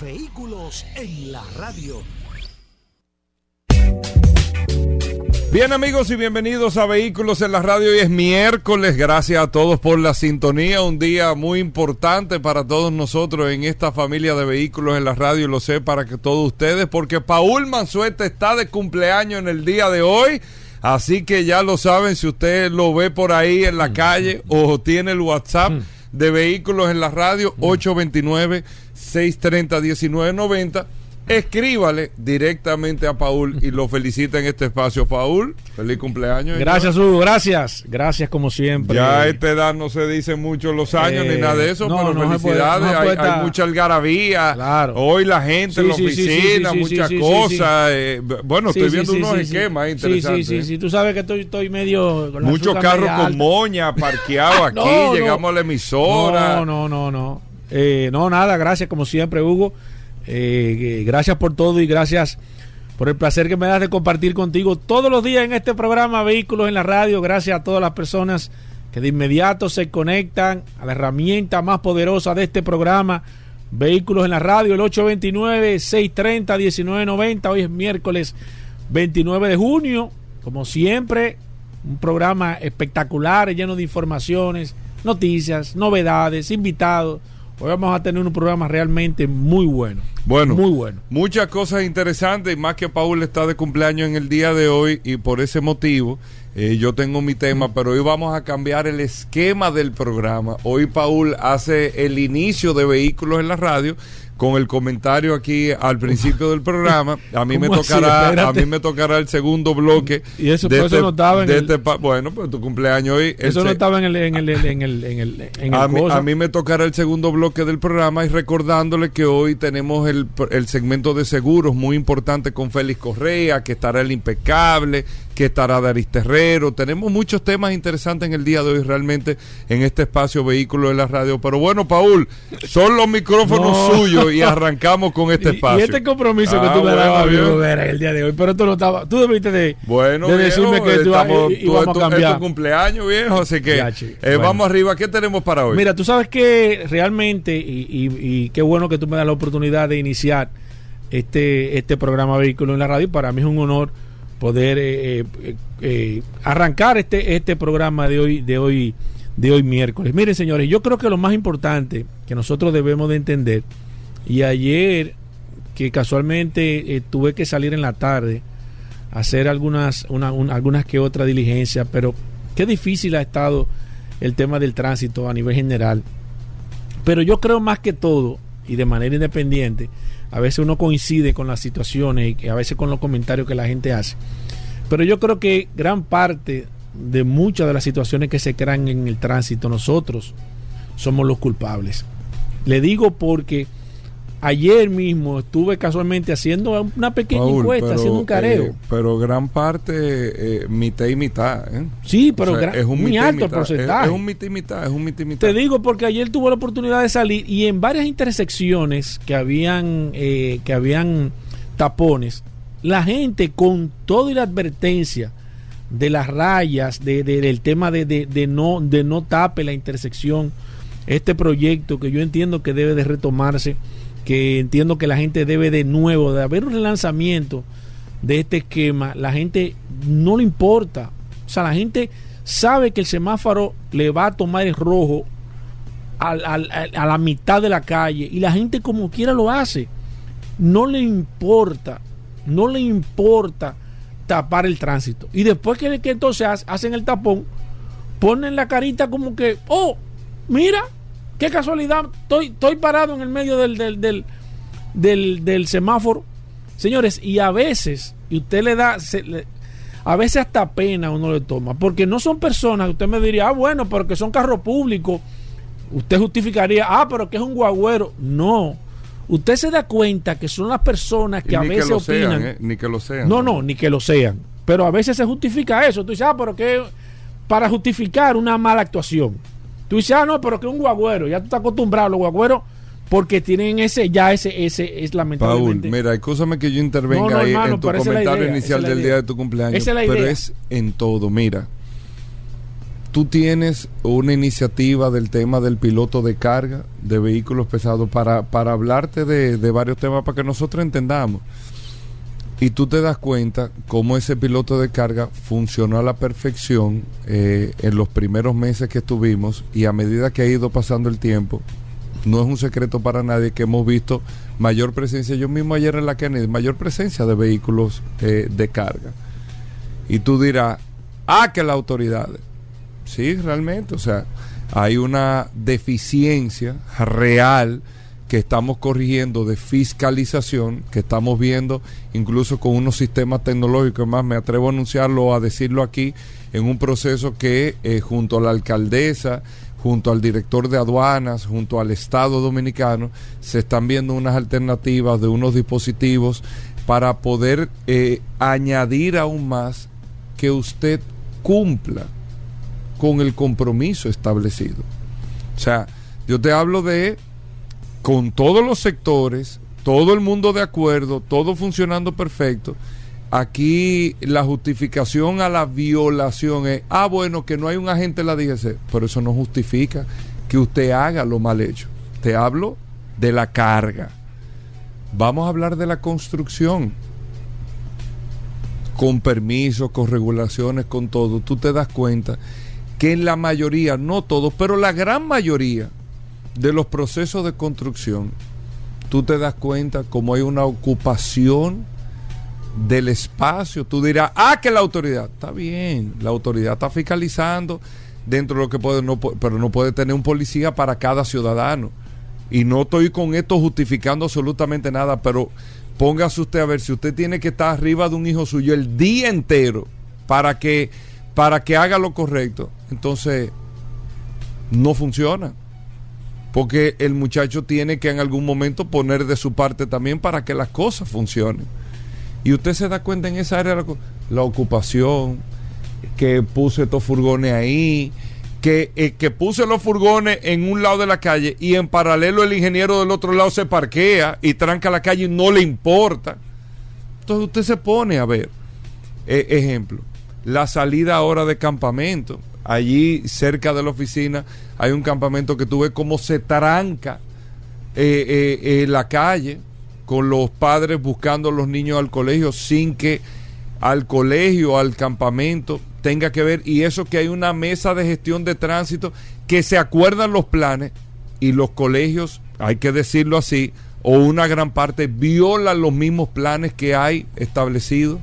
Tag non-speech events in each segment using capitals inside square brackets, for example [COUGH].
Vehículos en la radio. Bien amigos y bienvenidos a Vehículos en la Radio. Hoy es miércoles. Gracias a todos por la sintonía. Un día muy importante para todos nosotros en esta familia de Vehículos en la Radio. Lo sé para que todos ustedes, porque Paul Mansuete está de cumpleaños en el día de hoy. Así que ya lo saben, si usted lo ve por ahí en la calle o tiene el WhatsApp de Vehículos en la Radio, 829-630-1990 escríbale directamente a Paul y lo felicita en este espacio. Paul, feliz cumpleaños. Gracias, Hugo, gracias. Gracias como siempre. Ya a esta edad no se dice mucho los años ni nada de eso, pero felicidades. hay, mucha algarabía. Claro. Hoy la gente en la oficina, muchas cosas. bueno, estoy viendo unos esquemas interesantes. Sí, sí, sí, Tú sabes que estoy, estoy medio. Muchos carros con moña parqueados [LAUGHS] aquí. llegamos a la emisora. No, no, no, no. Eh, no, nada, gracias como siempre, Hugo. Eh, gracias por todo y gracias por el placer que me das de compartir contigo todos los días en este programa Vehículos en la Radio. Gracias a todas las personas que de inmediato se conectan a la herramienta más poderosa de este programa, Vehículos en la Radio, el 829-630-1990. Hoy es miércoles 29 de junio. Como siempre, un programa espectacular, lleno de informaciones, noticias, novedades, invitados Hoy vamos a tener un programa realmente muy bueno. Bueno, muy bueno. Muchas cosas interesantes, y más que Paul está de cumpleaños en el día de hoy, y por ese motivo eh, yo tengo mi tema, pero hoy vamos a cambiar el esquema del programa. Hoy Paul hace el inicio de vehículos en la radio con el comentario aquí al principio del programa. A mí [LAUGHS] me tocará, a mí me tocará el segundo bloque. Y eso, de este, no estaba en el, este bueno, pues tu cumpleaños hoy. Eso no estaba en el, en el, en el, en el, en a, mí, a, mí, me tocará el segundo bloque del programa y recordándole que hoy tenemos el, el segmento de seguros muy importante con Félix Correa, que estará el impecable, que estará Daris Terrero. Tenemos muchos temas interesantes en el día de hoy realmente en este espacio Vehículo de la Radio. Pero bueno, Paul, son los micrófonos suyos y arrancamos con este [LAUGHS] espacio. Y, este compromiso que tú me dabas a el día de hoy, pero tú no estabas, tú debiste de, bueno, de decirme que tú estamos, íbamos a cambiar. Es tu cumpleaños, viejo, así que eh, vamos arriba. ¿Qué tenemos para hoy? Mira, tú sabes que realmente, y, y qué bueno que tú me das la oportunidad de iniciar este, este programa Vehículo en la Radio. Para mí es un honor poder eh, eh, eh, arrancar este, este programa de hoy, de hoy, de hoy miércoles. Miren, señores, yo creo que lo más importante que nosotros debemos de entender, y ayer que casualmente tuve que salir en la tarde a hacer algunas, una, algunas que otra diligencia, pero qué difícil ha estado el tema del tránsito a nivel general. Pero yo creo más que todo, y de manera independiente, a veces uno coincide con las situaciones y a veces con los comentarios que la gente hace. Pero yo creo que gran parte de muchas de las situaciones que se crean en el tránsito, nosotros somos los culpables. Le digo porque ayer mismo estuve casualmente haciendo una pequeña encuesta, haciendo un careo. Eh, pero gran parte, eh, mitad y mitad. ¿eh? Sí, pero es un muy alto porcentaje. Es, un mitad y mitad, es un mitad y mitad. Te digo porque ayer tuve la oportunidad de salir y en varias intersecciones que habían, que habían tapones, la gente con toda la advertencia de las rayas, de, del tema de, de, no, de no tape la intersección, este proyecto que yo entiendo que debe de retomarse que entiendo que la gente debe de nuevo, de haber un relanzamiento de este esquema, la gente no le importa. O sea, la gente sabe que el semáforo le va a tomar el rojo a, a la mitad de la calle y la gente como quiera lo hace. No le importa, no le importa tapar el tránsito. Y después que, que entonces hacen el tapón, ponen la carita como que, oh, mira, Qué casualidad, estoy, estoy parado en el medio del, del, del, semáforo. Señores, y a veces, y usted le da, a veces hasta pena uno le toma, porque no son personas, usted me diría, ah, bueno, pero que son carros públicos, usted justificaría, ah, pero que es un guagüero. No, usted se da cuenta que son las personas que Y a veces que opinan. sean, ¿eh? Ni que lo sean. No, no, ni que lo sean. Pero a veces se justifica eso. Tú dices, ah, pero que para justificar una mala actuación. Tú dices, ah, no, pero que un guagüero. Ya tú estás acostumbrado a los guagüeros porque tienen ese, ya ese, ese es Paul, lamentablemente. mira, escúchame que yo intervenga No, no, ahí hermano, en tu pero comentario idea, inicial del día de tu cumpleaños. Esa es la pero idea. es en todo. Mira, tú tienes una iniciativa del tema del piloto de carga de vehículos pesados para, para hablarte de, de varios temas para que nosotros entendamos. Y tú te das cuenta cómo ese piloto de carga funcionó a la perfección eh, en los primeros meses que estuvimos y a medida que ha ido pasando el tiempo, no es un secreto para nadie que hemos visto mayor presencia, yo mismo ayer en la Kennedy, mayor presencia de vehículos eh, de carga. Y tú dirás, ah, que las autoridades. Sí, realmente, o sea, hay una deficiencia real que estamos corrigiendo de fiscalización, que estamos viendo incluso con unos sistemas tecnológicos, más me atrevo a anunciarlo, a decirlo aquí, en un proceso que eh, junto a la alcaldesa, junto al director de aduanas, junto al Estado dominicano, se están viendo unas alternativas de unos dispositivos para poder eh, añadir aún más que usted cumpla con el compromiso establecido. O sea, yo te hablo de con todos los sectores, todo el mundo de acuerdo, todo funcionando perfecto. Aquí la justificación a la violación es, ah, bueno, que no hay un agente en la DGC, pero eso no justifica que usted haga lo mal hecho. Te hablo de la carga. Vamos a hablar de la construcción. Con permisos, con regulaciones, con todo. Tú te das cuenta que en la mayoría, no todos, pero la gran mayoría de los procesos de construcción, tú te das cuenta como hay una ocupación del espacio. Tú dirás, ah, que la autoridad, está bien, la autoridad está fiscalizando dentro de lo que puede, pero no puede tener un policía para cada ciudadano. Y no estoy con esto justificando absolutamente nada, pero póngase usted a ver si usted tiene que estar arriba de un hijo suyo el día entero para que para que haga lo correcto, entonces no funciona. Porque el muchacho tiene que en algún momento poner de su parte también para que las cosas funcionen. Y usted se da cuenta en esa área la, ocupación, que puse estos furgones ahí, que, eh, que puse los furgones en un lado de la calle y en paralelo el ingeniero del otro lado se parquea y tranca la calle y no le importa. Entonces usted se pone a ver, eh, ejemplo, la salida ahora de campamento. Allí cerca de la oficina hay un campamento que tú ves cómo se tranca eh, eh, eh, la calle con los padres buscando a los niños al colegio sin que al colegio, al campamento tenga que ver y eso que hay una mesa de gestión de tránsito que se acuerdan los planes y los colegios, hay que decirlo así, o una gran parte violan los mismos planes que hay establecidos.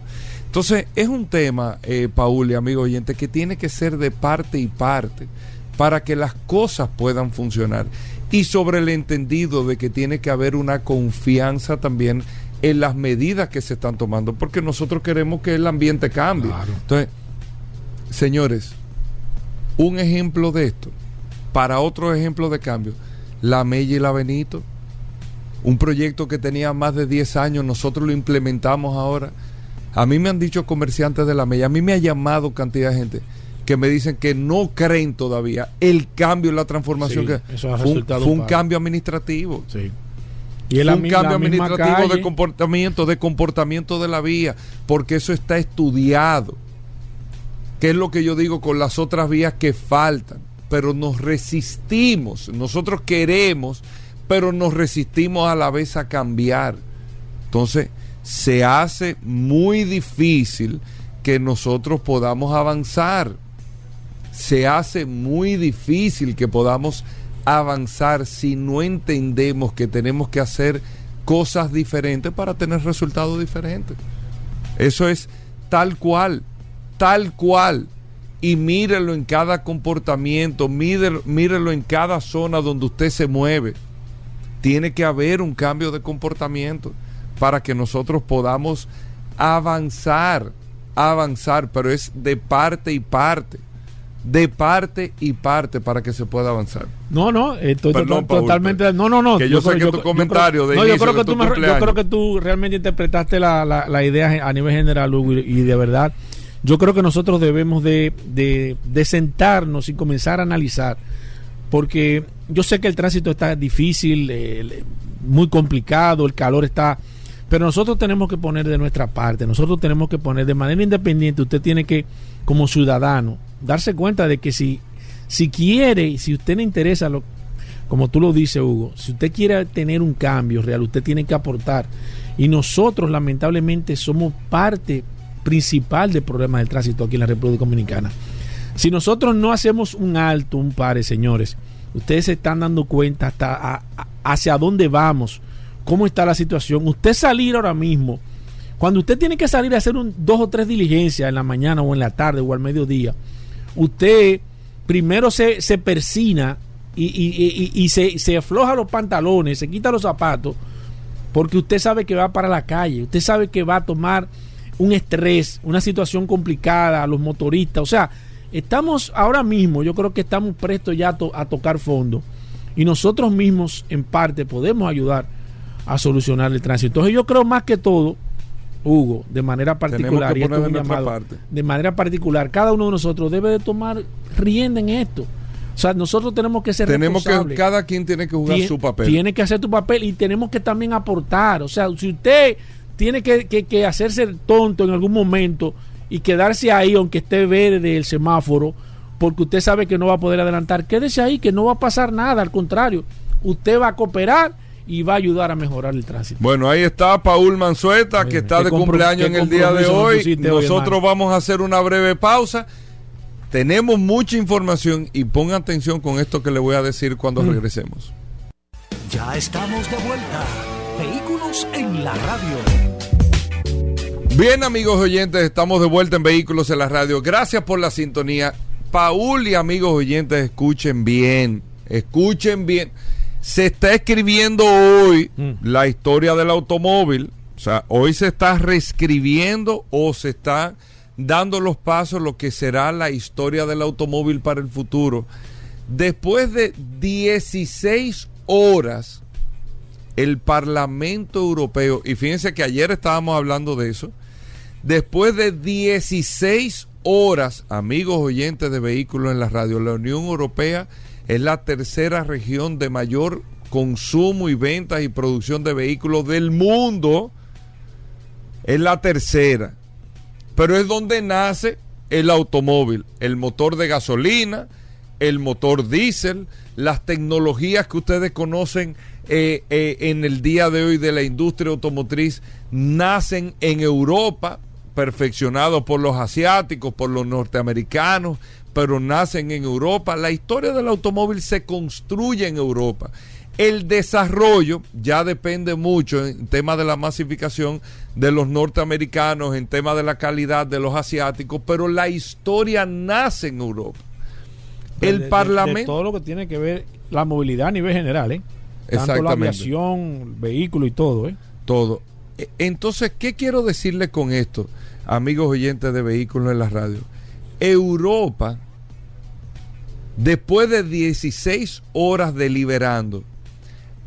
Entonces es un tema, eh, Paul y amigo oyente, que tiene que ser de parte y parte para que las cosas puedan funcionar. Y sobre el entendido de que tiene que haber una confianza también en las medidas que se están tomando, porque nosotros queremos que el ambiente cambie. Claro. Entonces, señores, un ejemplo de esto, para otro ejemplo de cambio, la Mella y la Benito, un proyecto que tenía más de 10 años, nosotros lo implementamos ahora. A mí me han dicho comerciantes de la Mella, a mí me ha llamado cantidad de gente que me dicen que no creen todavía el cambio, la transformación Sí, que eso ha fue un, fue un cambio administrativo. Sí. Y es la un cambio la administrativo de comportamiento, de comportamiento de la vía, porque eso está estudiado. ¿Qué es lo que yo digo con las otras vías que faltan? Pero nos resistimos, nosotros queremos, pero nos resistimos a la vez a cambiar. Entonces, se hace muy difícil que nosotros podamos avanzar. Se hace muy difícil que podamos avanzar si no entendemos que tenemos que hacer cosas diferentes para tener resultados diferentes. Eso es tal cual, tal cual. Y mírelo en cada comportamiento, mírelo, mírelo en cada zona donde usted se mueve. Tiene que haber un cambio de comportamiento para que nosotros podamos avanzar, avanzar, pero es de parte y parte. de parte y parte para que se pueda avanzar. No, no, estoy Perdón, to- totalmente. No, no, no. que yo sé que tu creo- comentario de no, yo creo que tu tú me- yo creo que tú realmente interpretaste la, la, la idea a nivel general, Hugo, y, de verdad, yo creo que nosotros debemos de, de, de sentarnos y comenzar a analizar, porque yo sé que el tránsito está difícil, eh, muy complicado, el calor está... Pero nosotros tenemos que poner de nuestra parte, nosotros tenemos que poner de manera independiente, usted tiene que, como ciudadano, darse cuenta de que si, si quiere si usted le interesa lo, como tú lo dices, Hugo, si usted quiere tener un cambio real, usted tiene que aportar. Y nosotros, lamentablemente, somos parte principal del problema del tránsito aquí en la República Dominicana. Si nosotros no hacemos un alto, un pare, señores, ustedes se están dando cuenta hasta a- hacia dónde vamos, cómo está la situación. Usted salir ahora mismo, cuando usted tiene que salir a hacer un, dos o tres diligencias en la mañana o en la tarde o al mediodía, usted primero se, se persina y, y- y- se, se afloja los pantalones, se quita los zapatos, porque usted sabe que va para la calle, usted sabe que va a tomar un estrés, una situación complicada los motoristas. O sea, estamos ahora mismo, yo creo que estamos prestos ya a tocar fondo y nosotros mismos en parte podemos ayudar a solucionar el tránsito. Entonces yo creo más que todo, Hugo, de manera particular, que y esto es un llamado, parte. de manera particular, cada uno de nosotros debe de tomar rienda en esto. O sea, nosotros tenemos que ser Tenemos que, responsables. cada quien tiene que jugar Tien- su papel. Tiene que hacer tu papel y tenemos que también aportar. O sea, si usted tiene que, que- que hacerse el tonto en algún momento y quedarse ahí, aunque esté verde el semáforo, porque usted sabe que no va a poder adelantar, quédese ahí, que no va a pasar nada. Al contrario, usted va a cooperar y va a ayudar a mejorar el tránsito. Bueno, ahí está Paul Manzueta, que está de cumpleaños en el día de hoy. Nosotros vamos a hacer una breve pausa. Tenemos mucha información y pongan atención con esto que le voy a decir cuando Mm. regresemos. Ya estamos de vuelta. Vehículos en la radio. Bien, amigos oyentes, estamos de vuelta en Vehículos en la Radio. Gracias por la sintonía. Paul y amigos oyentes, escuchen bien, escuchen bien. Se está escribiendo hoy Mm. la historia del automóvil. O sea, hoy se está reescribiendo o se está dando los pasos lo que será la historia del automóvil para el futuro. Después de 16 horas, el Parlamento Europeo, y fíjense que ayer estábamos hablando de eso, después de 16 horas, amigos oyentes de vehículos en la radio, la Unión Europea es la tercera región de mayor consumo y ventas y producción de vehículos del mundo. Es la tercera. Pero es donde nace el automóvil, el motor de gasolina, el motor diésel, las tecnologías que ustedes conocen eh, eh, en el día de hoy de la industria automotriz nacen en Europa, perfeccionados por los asiáticos, por los norteamericanos, pero nacen en Europa. La historia del automóvil se construye en Europa. El desarrollo ya depende mucho en tema de la masificación de los norteamericanos, en tema de la calidad de los asiáticos, pero la historia nace en Europa. El de- Parlamento... de todo lo que tiene que ver la movilidad a nivel general, ¿eh? Tanto la Exactamente. aviación, vehículo y todo, ¿eh? todo. E- Entonces, ¿qué quiero decirle con esto, amigos oyentes de vehículos en la radio? Europa, después de 16 horas deliberando,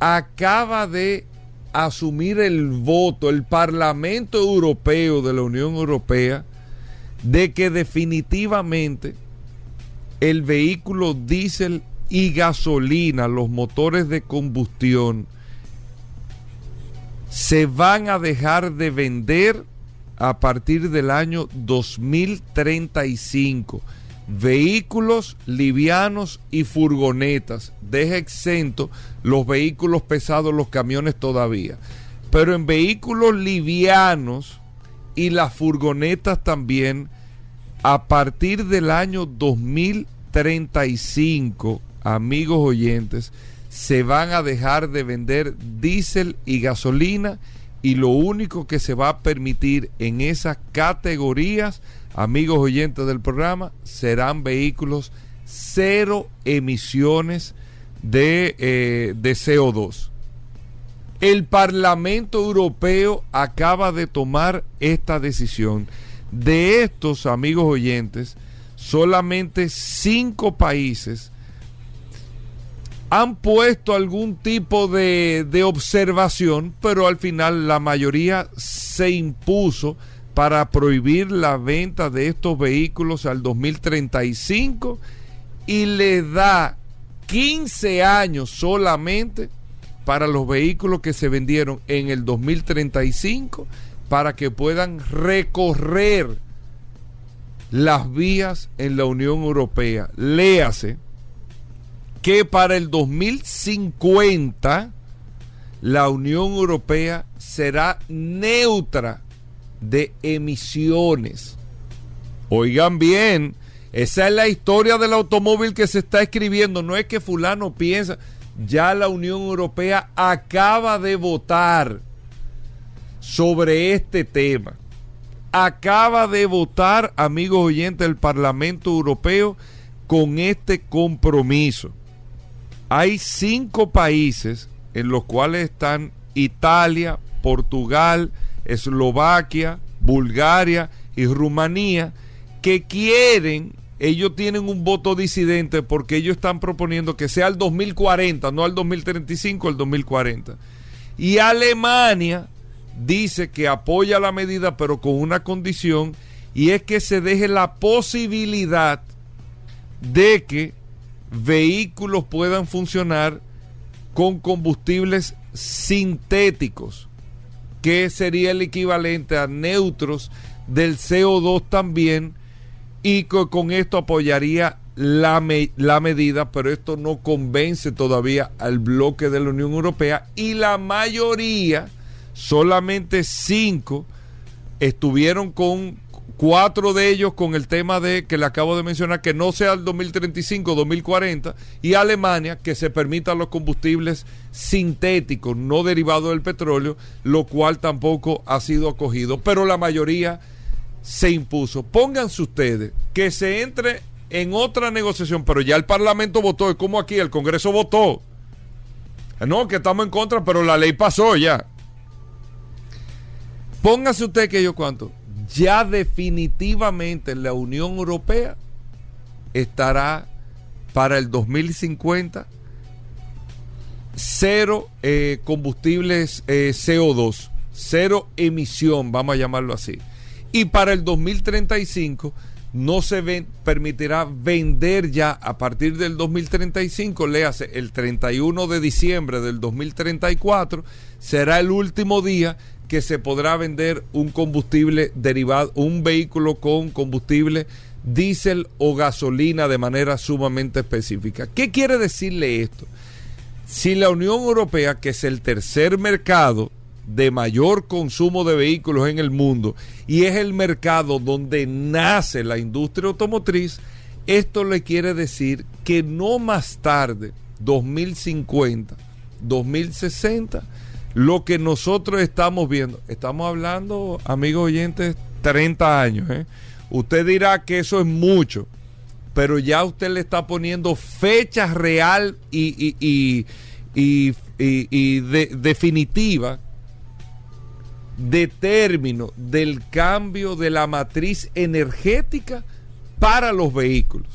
acaba de asumir el voto, el Parlamento Europeo de la Unión Europea, de que definitivamente el vehículo diésel y gasolina, los motores de combustión, se van a dejar de vender a partir del año 2035. Vehículos livianos y furgonetas. Deja exento los vehículos pesados, los camiones todavía. Pero en vehículos livianos y las furgonetas también, a partir del año 2035, amigos oyentes, se van a dejar de vender diésel y gasolina y lo único que se va a permitir en esas categorías, amigos oyentes del programa, serán vehículos cero emisiones de, eh, de CO2. El Parlamento Europeo acaba de tomar esta decisión. De estos, amigos oyentes, solamente cinco países han puesto algún tipo de, de, observación, pero al final la mayoría se impuso para prohibir la venta de estos vehículos al 2035 y le da 15 años solamente para los vehículos que se vendieron en el 2035 para que puedan recorrer las vías en la Unión Europea. Léase que para el 2050 la Unión Europea será neutra de emisiones. Oigan bien, esa es la historia del automóvil que se está escribiendo. No es que fulano piensa, ya la Unión Europea acaba de votar sobre este tema. Acaba de votar, amigos oyentes del Parlamento Europeo, con este compromiso. Hay cinco países en los cuales están Italia, Portugal, Eslovaquia, Bulgaria y Rumanía, que quieren, ellos tienen un voto disidente porque ellos están proponiendo que sea el 2040, no al 2035, el 2040. Y Alemania dice que apoya la medida, pero con una condición, y es que se deje la posibilidad de que vehículos puedan funcionar con combustibles sintéticos, que sería el equivalente a neutros del CO2 también, y con esto apoyaría la, la medida, pero esto no convence todavía al bloque de la Unión Europea y la mayoría, solamente cinco, estuvieron con cuatro de ellos con el tema de que le acabo de mencionar que no sea el 2035, 2040 y Alemania que se permitan los combustibles sintéticos no derivados del petróleo, lo cual tampoco ha sido acogido, pero la mayoría se impuso. Pónganse ustedes que se entre en otra negociación, pero ya el Parlamento votó, es como aquí el Congreso votó. No, que estamos en contra, pero la ley pasó ya. Póngase usted que yo cuánto ya definitivamente la Unión Europea estará para el 2050 cero eh, combustibles eh, CO2, cero emisión, vamos a llamarlo así. Y para el 2035 no se permitirá vender ya a partir del 2035, léase el 31 de diciembre del 2034, será el último día que se podrá vender un combustible derivado, un vehículo con combustible diésel o gasolina de manera sumamente específica. ¿Qué quiere decirle esto? Si la Unión Europea, que es el tercer mercado de mayor consumo de vehículos en el mundo y es el mercado donde nace la industria automotriz, esto le quiere decir que no más tarde, 2050, 2060, lo que nosotros estamos viendo, estamos hablando, amigos oyentes, 30 años. ¿eh? Usted dirá que eso es mucho, pero ya usted le está poniendo fecha real y, y, y, y de, definitiva de término del cambio de la matriz energética para los vehículos.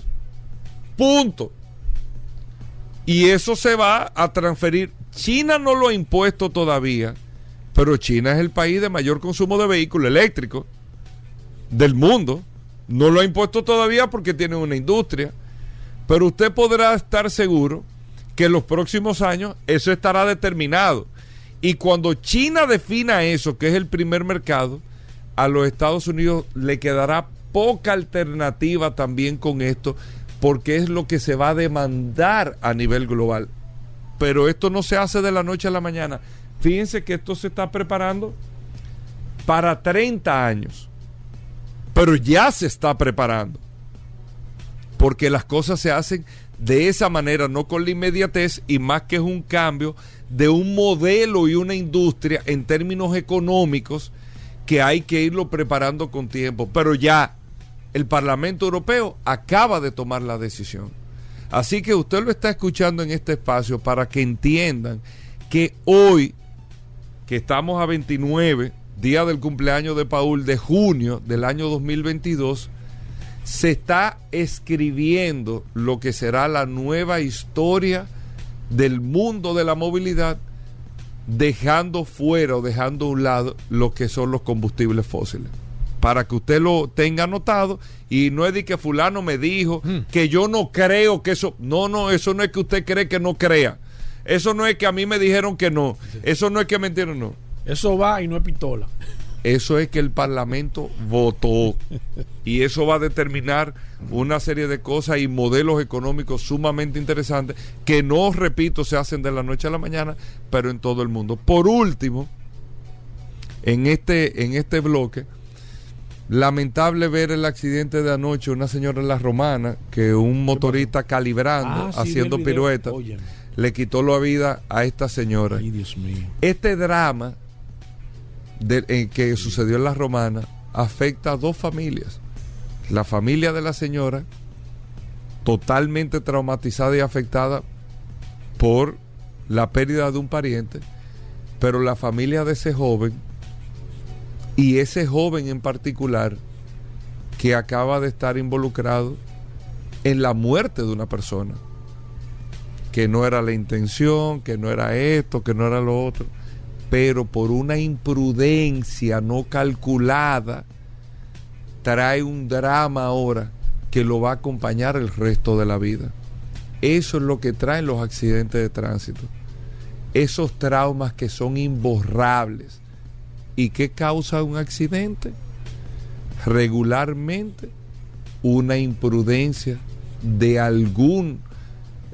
Punto. Y eso se va a transferir China no lo ha impuesto todavía, pero China es el país de mayor consumo de vehículos eléctricos del mundo. No lo ha impuesto todavía porque tiene una industria. Pero usted podrá estar seguro que en los próximos años eso estará determinado. Y cuando China defina eso, que es el primer mercado, a los Estados Unidos le quedará poca alternativa también con esto, porque es lo que se va a demandar a nivel global pero esto no se hace de la noche a la mañana. Fíjense que esto se está preparando para 30 años, pero ya se está preparando, porque las cosas se hacen de esa manera, no con la inmediatez, y más que es un cambio de un modelo y una industria en términos económicos que hay que irlo preparando con tiempo, pero ya el Parlamento Europeo acaba de tomar la decisión. Así que usted lo está escuchando en este espacio para que entiendan que hoy, que estamos a 29, día del cumpleaños de Paul de junio del año 2022, se está escribiendo lo que será la nueva historia del mundo de la movilidad, dejando fuera o dejando a un lado lo que son los combustibles fósiles. Para que usted lo tenga anotado y no es de que fulano me dijo que yo no creo que eso... No, no, eso no es que usted cree que no crea. Eso no es que a mí me dijeron que no. Eso no es que mentira, no. Eso va y no es pistola. Eso es que el Parlamento votó [LAUGHS] y eso va a determinar una serie de cosas y modelos económicos sumamente interesantes que no, repito, se hacen de la noche a la mañana, pero en todo el mundo. Por último, en este, en este bloque, lamentable ver el accidente de anoche, una señora en la romana, que un motorista calibrando, Ah, haciendo piruetas, Óyeme. le quitó la vida a esta señora. Ay, Dios mío. Este drama de- eh, que sucedió en la Romana afecta a dos familias. La familia de la señora, totalmente traumatizada y afectada por la pérdida de un pariente, pero la familia de ese joven y ese joven en particular que acaba de estar involucrado en la muerte de una persona que no era la intención, que no era esto, que no era lo otro, pero por una imprudencia no calculada, trae un drama ahora que lo va a acompañar el resto de la vida. Eso es lo que traen los accidentes de tránsito. Esos traumas que son imborrables. ¿Y qué causa un accidente? Regularmente una imprudencia de algún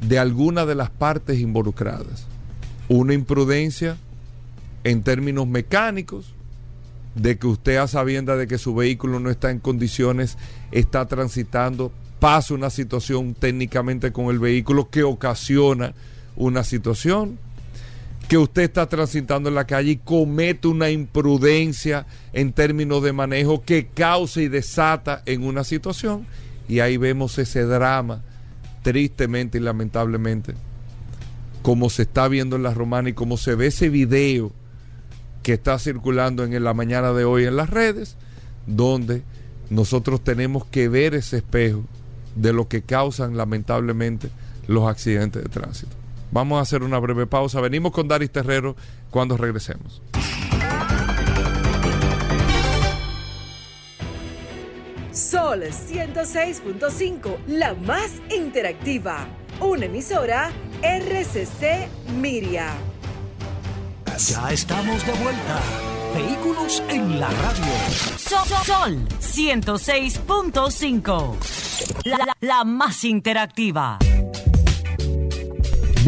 de alguna de las partes involucradas. Una imprudencia en términos mecánicos, de que usted a sabienda de que su vehículo no está en condiciones, está transitando, pasa una situación técnicamente con el vehículo que ocasiona una situación, que usted está transitando en la calle y comete una imprudencia en términos de manejo que causa y desata en una situación. Y ahí vemos ese drama, tristemente y lamentablemente, como se está viendo en la romana y como se ve ese video que está circulando en la mañana de hoy en las redes, donde nosotros tenemos que ver ese espejo de lo que causan lamentablemente los accidentes de tránsito. Vamos a hacer una breve pausa. Venimos con Daris Terrero cuando regresemos. Sol 106.5, la más interactiva. Una emisora RCC Miria. Ya estamos de vuelta. Vehículos en la radio. Sol, Sol 106.5. La, la- la más interactiva.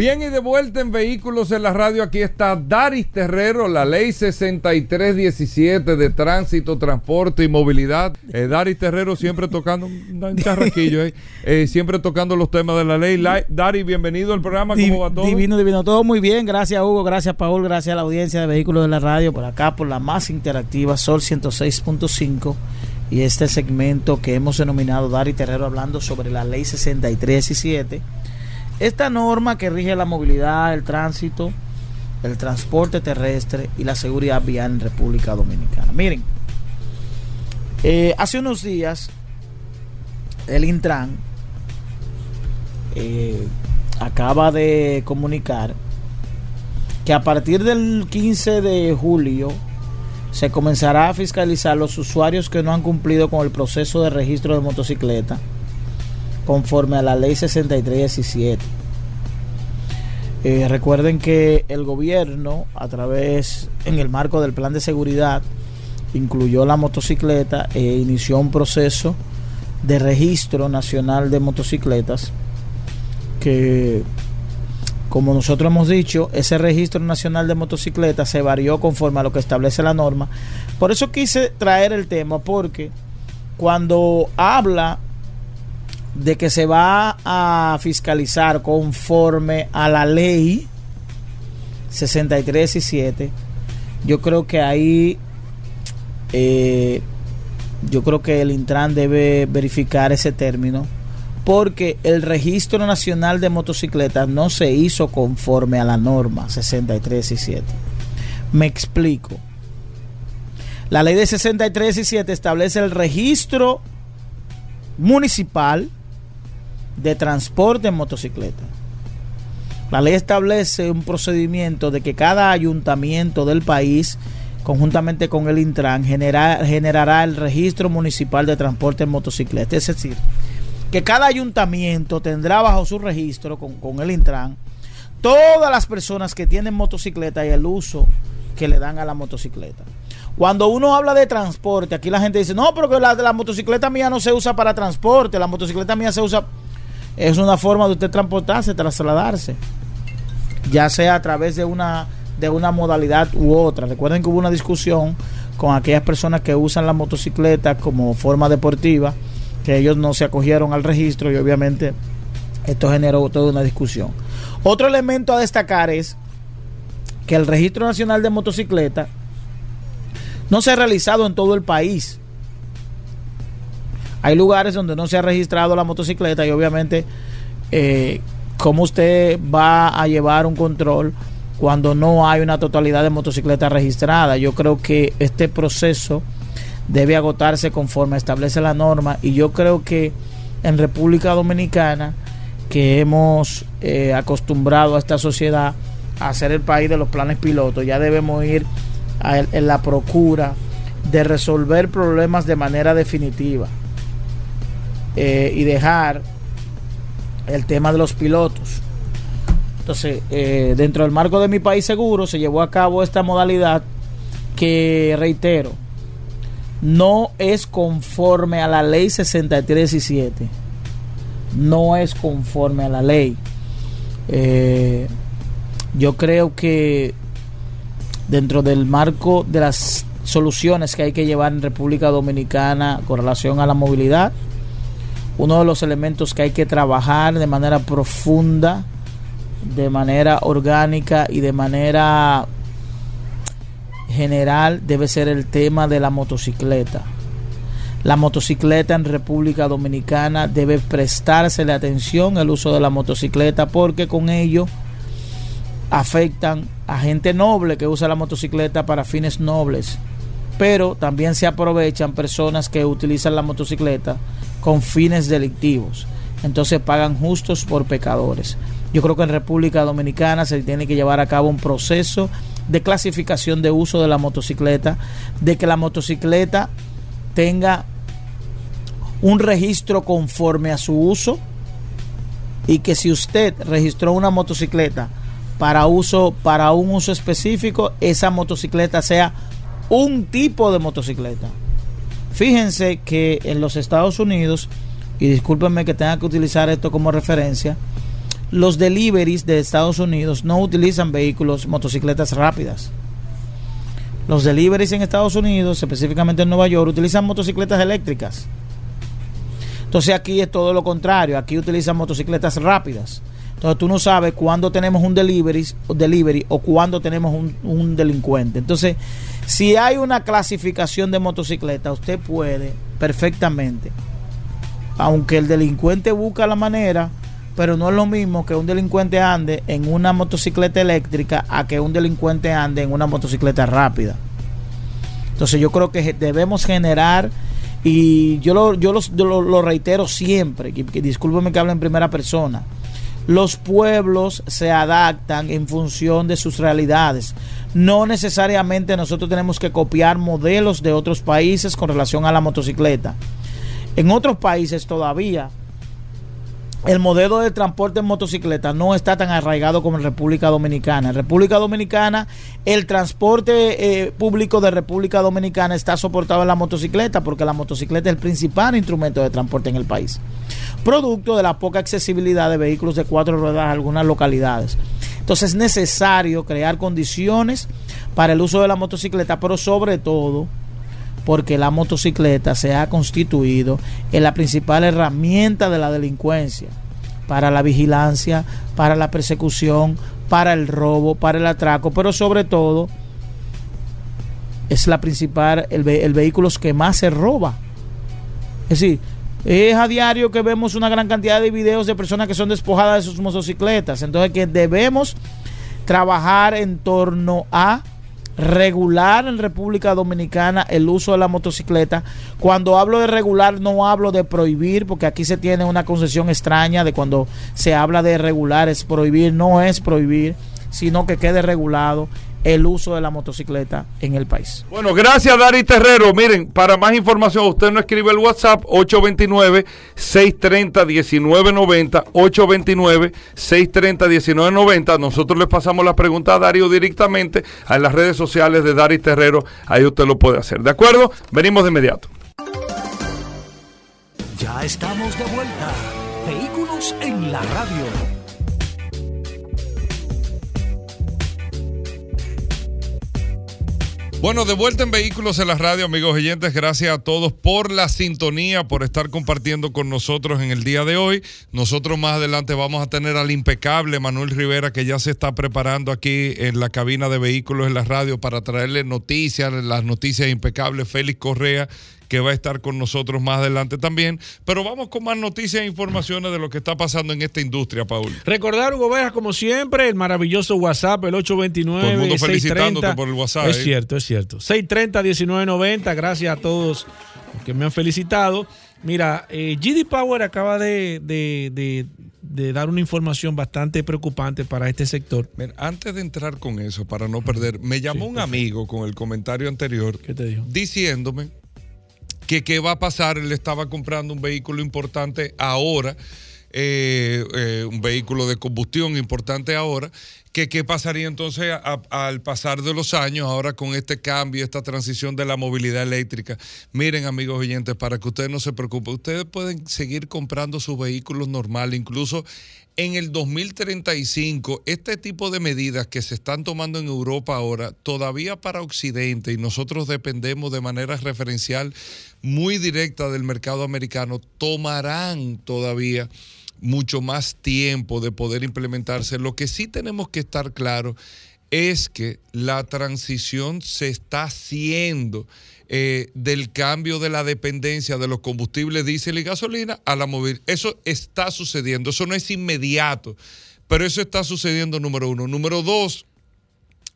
Bien, y de vuelta en Vehículos en la Radio, aquí está Daris Terrero, la ley 6317 de tránsito, transporte y movilidad. Eh, Daris Terrero siempre tocando un charraquillo, eh, eh, siempre tocando los temas de la ley. La- Daris, bienvenido al programa, ¿cómo va todo? Divino, divino, todo muy bien. Gracias, Hugo. Gracias, Paul. Gracias a la audiencia de Vehículos de la Radio. Por acá, por la más interactiva, Sol 106.5. Y este segmento que hemos denominado Dari Terrero hablando sobre la ley 6317. Esta norma que rige la movilidad, el tránsito, el transporte terrestre y la seguridad vial en República Dominicana. Miren, eh, hace unos días el Intran eh, acaba de comunicar que a partir del 15 de julio se comenzará a fiscalizar los usuarios que no han cumplido con el proceso de registro de motocicleta conforme a la ley 6317. Eh, recuerden que el gobierno, a través, en el marco del plan de seguridad, incluyó la motocicleta e inició un proceso de registro nacional de motocicletas que como nosotros hemos dicho, ese registro nacional de motocicletas se varió conforme a lo que establece la norma. Por eso quise traer el tema, porque cuando habla de que se va a fiscalizar conforme a la ley 63 y 7, yo creo que ahí eh, yo creo que el Intran debe verificar ese término porque el registro nacional de motocicletas no se hizo conforme a la norma 63 y 7. Me explico. La ley de 63 y 7 establece el registro municipal de transporte en motocicleta. La ley establece un procedimiento de que cada ayuntamiento del país, conjuntamente con el Intran, genera- generará el registro municipal de transporte en motocicleta. Es decir, que cada ayuntamiento tendrá bajo su registro con, con el Intran todas las personas que tienen motocicleta y el uso que le dan a la motocicleta. Cuando uno habla de transporte, aquí la gente dice, no, pero la, la motocicleta mía no se usa para transporte, la motocicleta mía se usa... Es una forma de usted transportarse, trasladarse, ya sea a través de una, de una modalidad u otra. Recuerden que hubo una discusión con aquellas personas que usan la motocicleta como forma deportiva, que ellos no se acogieron al registro y obviamente esto generó toda una discusión. Otro elemento a destacar es que el Registro Nacional de Motocicleta no se ha realizado en todo el país. Hay lugares donde no se ha registrado la motocicleta y obviamente eh, cómo usted va a llevar un control cuando no hay una totalidad de motocicletas registradas. Yo creo que este proceso debe agotarse conforme establece la norma y yo creo que en República Dominicana que hemos eh, acostumbrado a esta sociedad a ser el país de los planes pilotos, ya debemos ir a en la procura de resolver problemas de manera definitiva eh, y dejar el tema de los pilotos. Entonces, eh, dentro del marco de mi país seguro se llevó a cabo esta modalidad que, reitero, no es conforme a la ley 6317. No es conforme a la ley. Eh, yo creo que dentro del marco de las soluciones que hay que llevar en República Dominicana con relación a la movilidad, uno de los elementos que hay que trabajar de manera profunda, de manera orgánica y de manera general debe ser el tema de la motocicleta. La motocicleta en República Dominicana debe prestársele atención el uso de la motocicleta porque con ello afectan a gente noble que usa la motocicleta para fines nobles, pero también se aprovechan personas que utilizan la motocicleta con fines delictivos. Entonces pagan justos por pecadores. Yo creo que en República Dominicana se tiene que llevar a cabo un proceso de clasificación de uso de la motocicleta, de que la motocicleta tenga un registro conforme a su uso y que si usted registró una motocicleta para uso para un uso específico, esa motocicleta sea un tipo de motocicleta. Fíjense que en los Estados Unidos, y discúlpenme que tenga que utilizar esto como referencia, los deliveries de Estados Unidos no utilizan vehículos, motocicletas rápidas. Los deliveries en Estados Unidos, específicamente en Nueva York, utilizan motocicletas eléctricas. Entonces aquí es todo lo contrario, aquí utilizan motocicletas rápidas. Entonces tú no sabes cuándo tenemos un delivery, delivery o cuándo tenemos un, un delincuente. Entonces, si hay una clasificación de motocicleta, usted puede perfectamente, aunque el delincuente busca la manera, pero no es lo mismo que un delincuente ande en una motocicleta eléctrica a que un delincuente ande en una motocicleta rápida. Entonces yo creo que debemos generar y yo lo, yo lo, lo reitero siempre, que, que discúlpeme que hable en primera persona. Los pueblos se adaptan en función de sus realidades. No necesariamente nosotros tenemos que copiar modelos de otros países con relación a la motocicleta. En otros países todavía el modelo de transporte en motocicleta no está tan arraigado como en República Dominicana. En República Dominicana, el transporte eh, público de República Dominicana está soportado en la motocicleta porque la motocicleta es el principal instrumento de transporte en el país. Producto de la poca accesibilidad de vehículos de cuatro ruedas a algunas localidades. Entonces es necesario crear condiciones para el uso de la motocicleta, pero sobre todo porque la motocicleta se ha constituido en la principal herramienta de la delincuencia para la vigilancia, para la persecución, para el robo, para el atraco, pero sobre todo es la principal el, el vehículo que más se roba. Es decir, es a diario que vemos una gran cantidad de videos de personas que son despojadas de sus motocicletas. Entonces que debemos trabajar en torno a regular en República Dominicana el uso de la motocicleta. Cuando hablo de regular no hablo de prohibir, porque aquí se tiene una concesión extraña de cuando se habla de regular es prohibir, no es prohibir, sino que quede regulado el uso de la motocicleta en el país. Bueno, gracias Dari Terrero. Miren, para más información, usted nos escribe el WhatsApp 829-630-1990, 829-630-1990. Nosotros le pasamos la pregunta a Darío directamente a las redes sociales de Dari Terrero. Ahí usted lo puede hacer. ¿De acuerdo? Venimos de inmediato. Ya estamos de vuelta. Vehículos en la radio. Bueno, de vuelta en Vehículos en la Radio, amigos oyentes. Gracias a todos por la sintonía, por estar compartiendo con nosotros en el día de hoy. Nosotros más adelante vamos a tener al impecable Manuel Rivera, que ya se está preparando aquí en la cabina de Vehículos en la Radio para traerle noticias, las noticias impecables. Félix Correa, que va a estar con nosotros más adelante también. Pero vamos con más noticias e informaciones de lo que está pasando en esta industria, Paul. Recordar, Hugo Veras, como siempre, el maravilloso WhatsApp, el 829 Todo el mundo 630. felicitándote por el WhatsApp, Es ¿eh? cierto, es cierto. 630-1990, gracias a todos los que me han felicitado. Mira, eh, GD Power acaba de, de- de- de dar una información bastante preocupante para este sector. Mira, antes de entrar con eso, para no perder, me llamó un amigo con el comentario anterior ¿Qué te dijo? diciéndome que qué va a pasar. Él estaba comprando un vehículo importante ahora, eh, eh, un vehículo de combustión importante ahora, que qué pasaría entonces al pasar de los años, ahora con este cambio, esta transición de la movilidad eléctrica. Miren, amigos oyentes, para que ustedes no se preocupen, ustedes pueden seguir comprando sus vehículos normales, incluso en el 2035, este tipo de medidas que se están tomando en Europa ahora, todavía para Occidente, y nosotros dependemos de manera referencial muy directa del mercado americano, tomarán todavía mucho más tiempo de poder implementarse. Lo que sí tenemos que estar claro es que la transición se está haciendo eh, del cambio de la dependencia de los combustibles diésel y gasolina a la movilidad. Eso está sucediendo, eso no es inmediato, pero eso está sucediendo número uno. Número dos,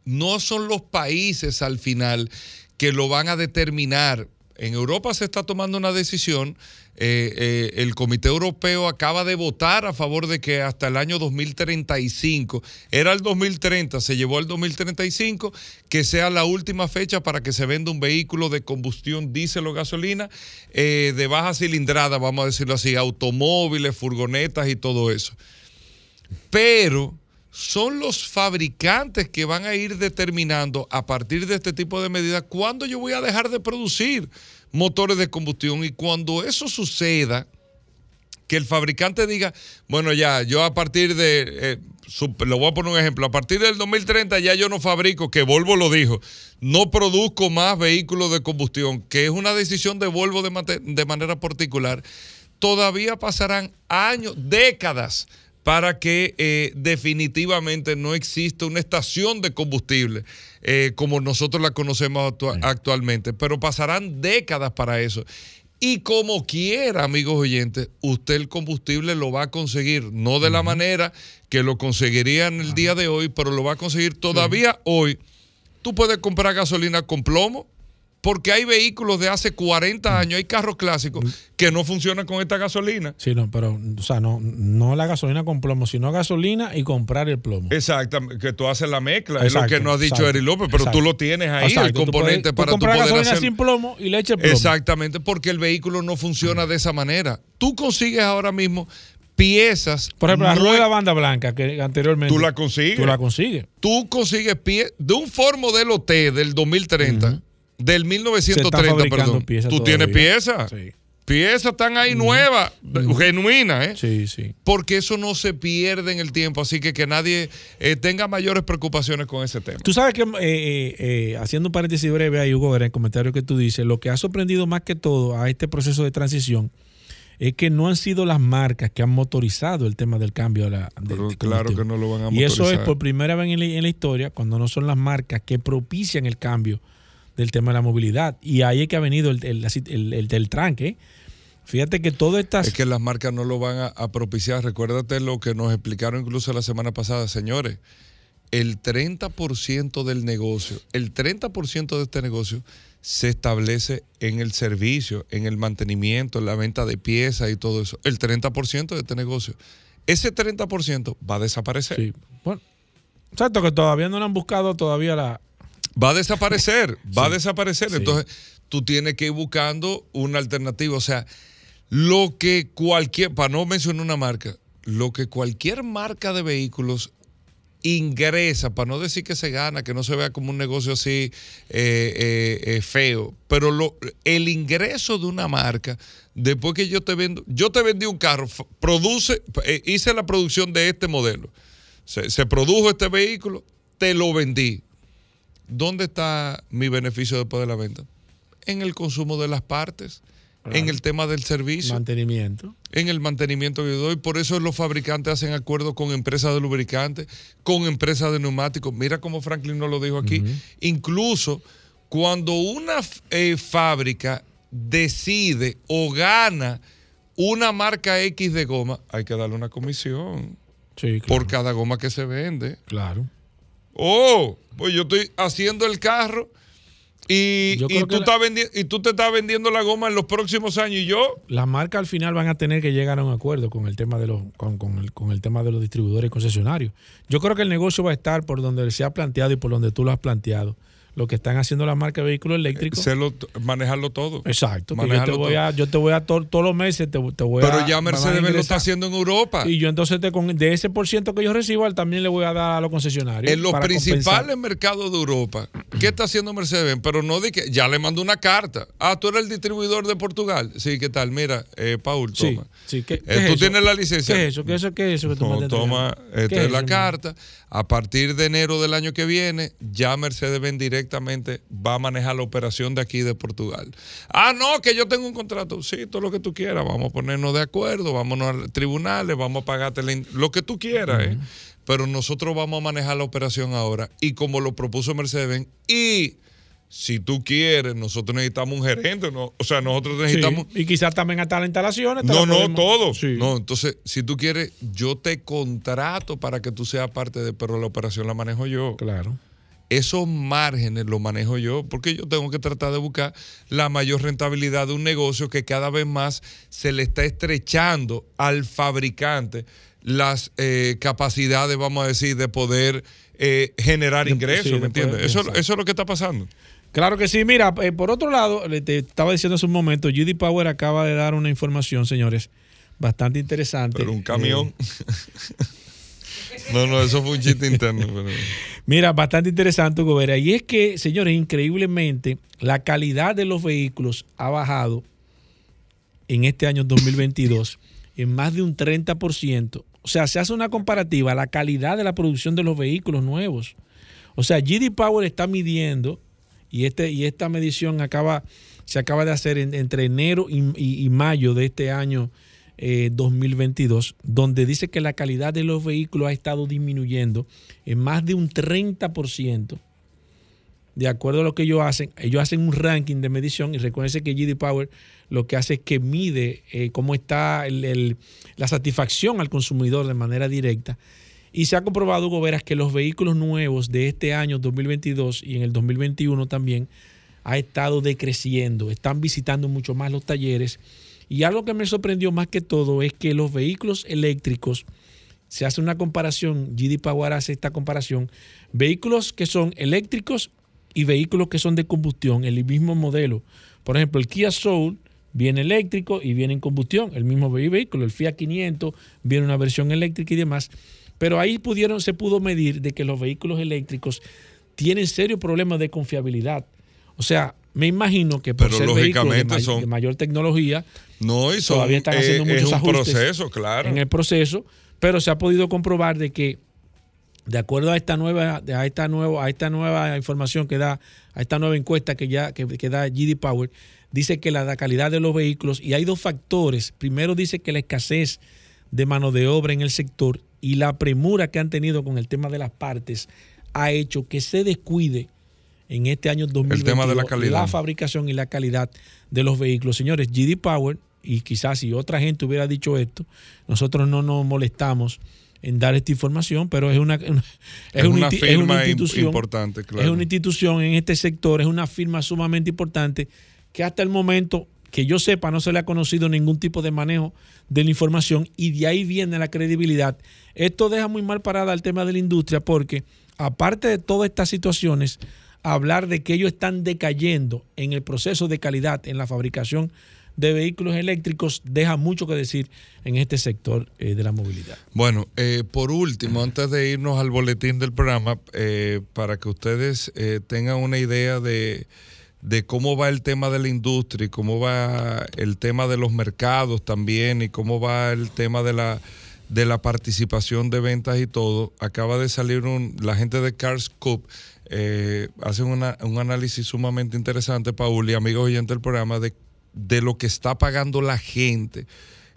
no son los países al final que lo van a determinar. En Europa se está tomando una decisión. eh, eh, el Comité Europeo acaba de votar a favor de que hasta el año 2035, era el 2030, se llevó al 2035, que sea la última fecha para que se venda un vehículo de combustión diésel o gasolina eh, de baja cilindrada, vamos a decirlo así, automóviles, furgonetas y todo eso pero son los fabricantes que van a ir determinando a partir de este tipo de medidas cuándo yo voy a dejar de producir motores de combustión. Y cuando eso suceda, que el fabricante diga, bueno, ya, yo a partir de, eh, le voy a poner un ejemplo, a partir del 2030 ya yo no fabrico, que Volvo lo dijo, no produzco más vehículos de combustión, que es una decisión de Volvo de manera particular, todavía pasarán años, décadas para que eh, definitivamente no exista una estación de combustible eh, como nosotros la conocemos actua- actualmente, pero pasarán décadas para eso. Y como quiera, amigos oyentes, usted el combustible lo va a conseguir, no de la manera que lo conseguiría en el día de hoy, pero lo va a conseguir todavía hoy. Tú puedes comprar gasolina con plomo, porque hay vehículos de hace 40 años, hay carros clásicos que no funcionan con esta gasolina. Sí, no, pero, o sea, no, no la gasolina con plomo, sino gasolina y comprar el plomo. Exactamente, que tú haces la mezcla, es lo que nos ha dicho Eri López, pero exacto. tú lo tienes ahí, Exacto, el tú componente puedes- para tú comprar poder gasolina hacer. sin plomo y le echa el plomo. Exactamente, porque el vehículo no funciona de esa manera. Tú consigues ahora mismo piezas. Por ejemplo, la rueda banda blanca que anteriormente. Tú la consigues. Tú la consigues. Tú consigues piezas de un Ford modelo T del 30 del Se 1930, están fabricando perdón. Tú tienes piezas. Sí. Piezas están ahí nuevas, genuinas, ¿eh? Sí, sí. Porque eso no se pierde en el tiempo, así que que nadie eh, tenga mayores preocupaciones con ese tema. Tú sabes que, eh, eh, eh, haciendo un paréntesis breve ahí, Hugo, en el comentario que tú dices, lo que ha sorprendido más que todo a este proceso de transición es que no han sido las marcas que han motorizado el tema del cambio de la de- Pero de claro que no lo van a Y eso es motorizar. por primera vez en la, en la historia cuando no son las marcas que propician el cambio del tema de la movilidad. Y ahí es que ha venido el, el, el- el del tranque. Fíjate que todas estas... Es que las marcas no lo van a, a propiciar. Recuérdate lo que nos explicaron incluso la semana pasada, señores. el 30% del negocio, el 30% de este negocio se establece en el servicio, en el mantenimiento, en la venta de piezas y todo eso. El 30% de este negocio. Ese 30% va a desaparecer. Sí. Bueno, exacto, que todavía no lo han buscado todavía la. Va a desaparecer, va a desaparecer. Entonces, tú tienes que ir buscando una alternativa. O sea, lo que cualquier, para no mencionar una marca, lo que cualquier marca de vehículos ingresa, para no decir que se gana, que no se vea como un negocio así eh, eh, eh, feo, pero lo, el ingreso de una marca, después que yo te vendo, yo te vendí un carro, produce, hice la producción de este modelo, se, se produjo este vehículo, te lo vendí. ¿Dónde está mi beneficio después de la venta? En el consumo de las partes, en el tema del servicio Mantenimiento. en el mantenimiento que yo doy. Por eso los fabricantes hacen acuerdos con empresas de lubricantes, con empresas de neumáticos. Mira cómo Franklin nos lo dijo aquí. Incluso cuando una eh, fábrica decide o gana una marca X de goma, hay que darle una comisión Sí, claro. por cada goma que se vende. Claro. Oh, pues yo estoy haciendo el carro y, tú, que la- estás vendi- y tú te estás vendiendo la goma en los próximos años y yo Las marcas al final van a tener que llegar a un acuerdo con el tema de los con, con el, con el tema de los distribuidores y concesionarios. Yo creo que el negocio va a estar por donde se ha planteado y por donde tú lo has planteado. Lo que están haciendo las marcas de vehículos eléctricos. Manejarlo todo. Exacto. yo te voy todo. a, yo te voy a to- todos los meses te, te voy a. Pero ya Mercedes lo está haciendo en Europa. Y yo entonces te, con, de ese por ciento que yo recibo, también le voy a dar a los concesionarios. En los principales compensar. mercados de Europa, ¿qué está haciendo Mercedes? Pero no de que ya le mandó una carta. Ah, tú eres el distribuidor de Portugal. Sí, ¿qué tal? Mira, eh, Paul, Sí, toma. sí, ¿qué- Eh, qué es tú eso? tienes la licencia. ¿Qué es eso? ¿Qué es eso? ¿Qué es eso que tú No, toma, esta ¿Qué es la eso, carta. A partir de enero del año que viene, ya Mercedes-Benz directamente va a manejar la operación de aquí de Portugal. Ah, no, que yo tengo un contrato. Sí, todo lo que tú quieras. Vamos a ponernos de acuerdo, vámonos a tribunales, vamos a pagarte lo que tú quieras, ¿eh? Pero nosotros vamos a manejar la operación ahora. Y como lo propuso Mercedes-Benz, y si tú quieres, nosotros necesitamos un gerente, ¿no? O sea, nosotros Sí, necesitamos... Y quizás también hasta las instalaciones. No, no, podemos- todo. Sí. No, entonces, si tú quieres, yo te contrato para que tú seas parte de, pero la operación la manejo yo. Claro. Esos márgenes los manejo yo, porque yo tengo que tratar de buscar la mayor rentabilidad de un negocio que cada vez más se le está estrechando al fabricante las eh, capacidades, vamos a decir, de poder eh, generar De- ingresos, sí, ¿me entiendes? Eso, es lo que está pasando. Claro que sí. Mira, eh, por otro lado, le- te estaba diciendo hace un momento, Judy Power acaba de dar una información, señores, bastante interesante. Pero un camión. No, no, eso fue un chiste interno. Mira, bastante interesante, Hugo Vera. Y es que, señores, increíblemente, la calidad de los vehículos ha bajado en este año 2022 en más de un 30%. O sea, se hace una comparativa a la calidad de la producción de los vehículos nuevos. O sea, GD Power está midiendo, y, este, y esta medición acaba, se acaba de hacer en- entre enero y mayo de este año eh, 2022, donde dice que la calidad de los vehículos ha estado disminuyendo en más de un 30%. De acuerdo a lo que ellos hacen, ellos hacen un ranking de medición y recuerden que GD Power lo que hace es que mide eh, cómo está la satisfacción al consumidor de manera directa. Y se ha comprobado, Hugo Veras, que los vehículos nuevos de este año 2022 y en el 2021 también ha estado decreciendo. Están visitando mucho más los talleres. Y algo que me sorprendió más que todo es que los vehículos eléctricos, se hace una comparación, GD Power hace esta comparación, vehículos que son eléctricos y vehículos que son de combustión, el mismo modelo. Por ejemplo, el Kia Soul viene eléctrico y viene en combustión, el mismo vehículo, el Fiat 500 viene una versión eléctrica y demás. Pero ahí pudieron, se pudo medir de que los vehículos eléctricos tienen serios problemas de confiabilidad. O sea, me imagino que por Pero ser vehículos de, son- de mayor tecnología, No, y son, Todavía están haciendo eh, es muchos un ajustes proceso, claro. en el proceso, pero se ha podido comprobar de que de acuerdo a esta nueva a esta nueva a esta nueva información que da a esta nueva encuesta que ya que, que da GD Power dice que la calidad de los vehículos y hay dos factores. Primero dice que la escasez de mano de obra en el sector y la premura que han tenido con el tema de las partes ha hecho que se descuide en este año 2022 tema de la calidad. fabricación y la calidad de los vehículos. Señores, GD Power, y quizás si otra gente hubiera dicho esto, nosotros no nos molestamos en dar esta información, pero es una, [LAUGHS] es Es una es una institución importante, es claro. una institución en este sector, es una firma sumamente importante que hasta el momento que yo sepa no se le ha conocido ningún tipo de manejo de la información y de ahí viene la credibilidad. Esto deja muy mal parada el tema de la industria porque aparte de todas estas situaciones, hablar de que ellos están decayendo en el proceso de calidad en la fabricación de vehículos eléctricos deja mucho que decir en este sector eh, de la movilidad. Bueno, eh, por último, antes de irnos al boletín del programa, eh, para que ustedes tengan una idea de, de cómo va el tema de la industria y cómo va el tema de los mercados también y cómo va el tema de la de la participación de ventas y todo, acaba de salir un, la gente de Cars Cup eh, hacen un análisis sumamente interesante, Paul y amigos oyentes del programa, de, de lo que está pagando la gente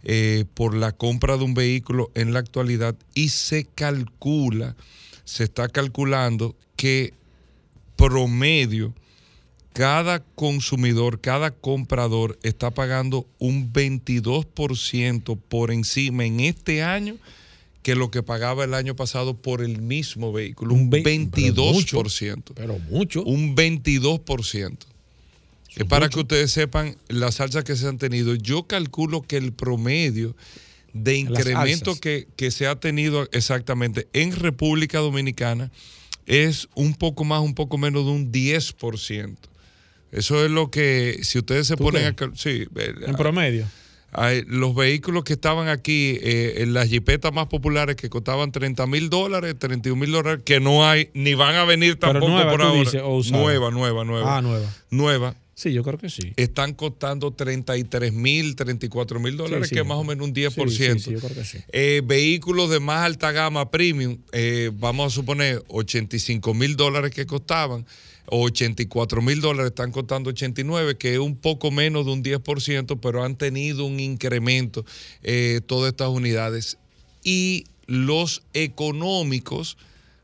eh, por la compra de un vehículo en la actualidad y se calcula, se está calculando que promedio cada consumidor, cada comprador está pagando un 22% por encima en este año que lo que pagaba el año pasado por el mismo vehículo, un, Un ve- pero 22%. Pero mucho. Un 22%. Es para que ustedes sepan las salsas que se han tenido. Yo calculo que el promedio de incremento alzas. que, que se ha tenido exactamente en República Dominicana es un poco más, un poco menos de un 10%. Eso es lo que, si ustedes se ¿Tú ponen crees? a... Sí, En promedio. Los vehículos que estaban aquí, eh, en las jipetas más populares que costaban 30 mil dólares, 31 mil dólares, que no hay, ni van a venir tampoco nueva, por ahora. dices, nueva, nueva, nueva. Ah, nueva. Nueva. Sí, yo creo que sí. Están costando 33 mil, 34 mil dólares, Sí, sí. que es más o menos un 10%. Sí, sí, sí, yo creo que sí. Eh, vehículos de más alta gama premium, eh, vamos a suponer 85 mil dólares que costaban, o 84 mil dólares están costando 89, que es un poco menos de un 10%, pero han tenido un incremento eh, todas estas unidades. Y los económicos,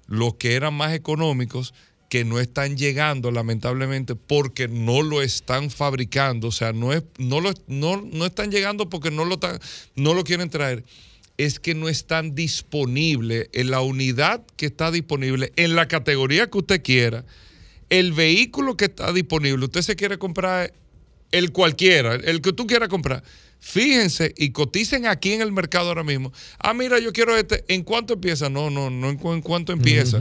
los que eran más económicos, que no están llegando lamentablemente porque no lo están fabricando, o sea, no, es, no, lo, no, no están llegando porque no lo, están- no lo quieren traer, es que no están disponibles en la unidad que está disponible, en la categoría que usted quiera, el vehículo que está disponible, usted se quiere comprar el cualquiera, el que tú quieras comprar. Fíjense y coticen aquí en el mercado ahora mismo. Ah, mira, yo quiero este. ¿En cuánto empieza? No, no, no en cuánto empieza.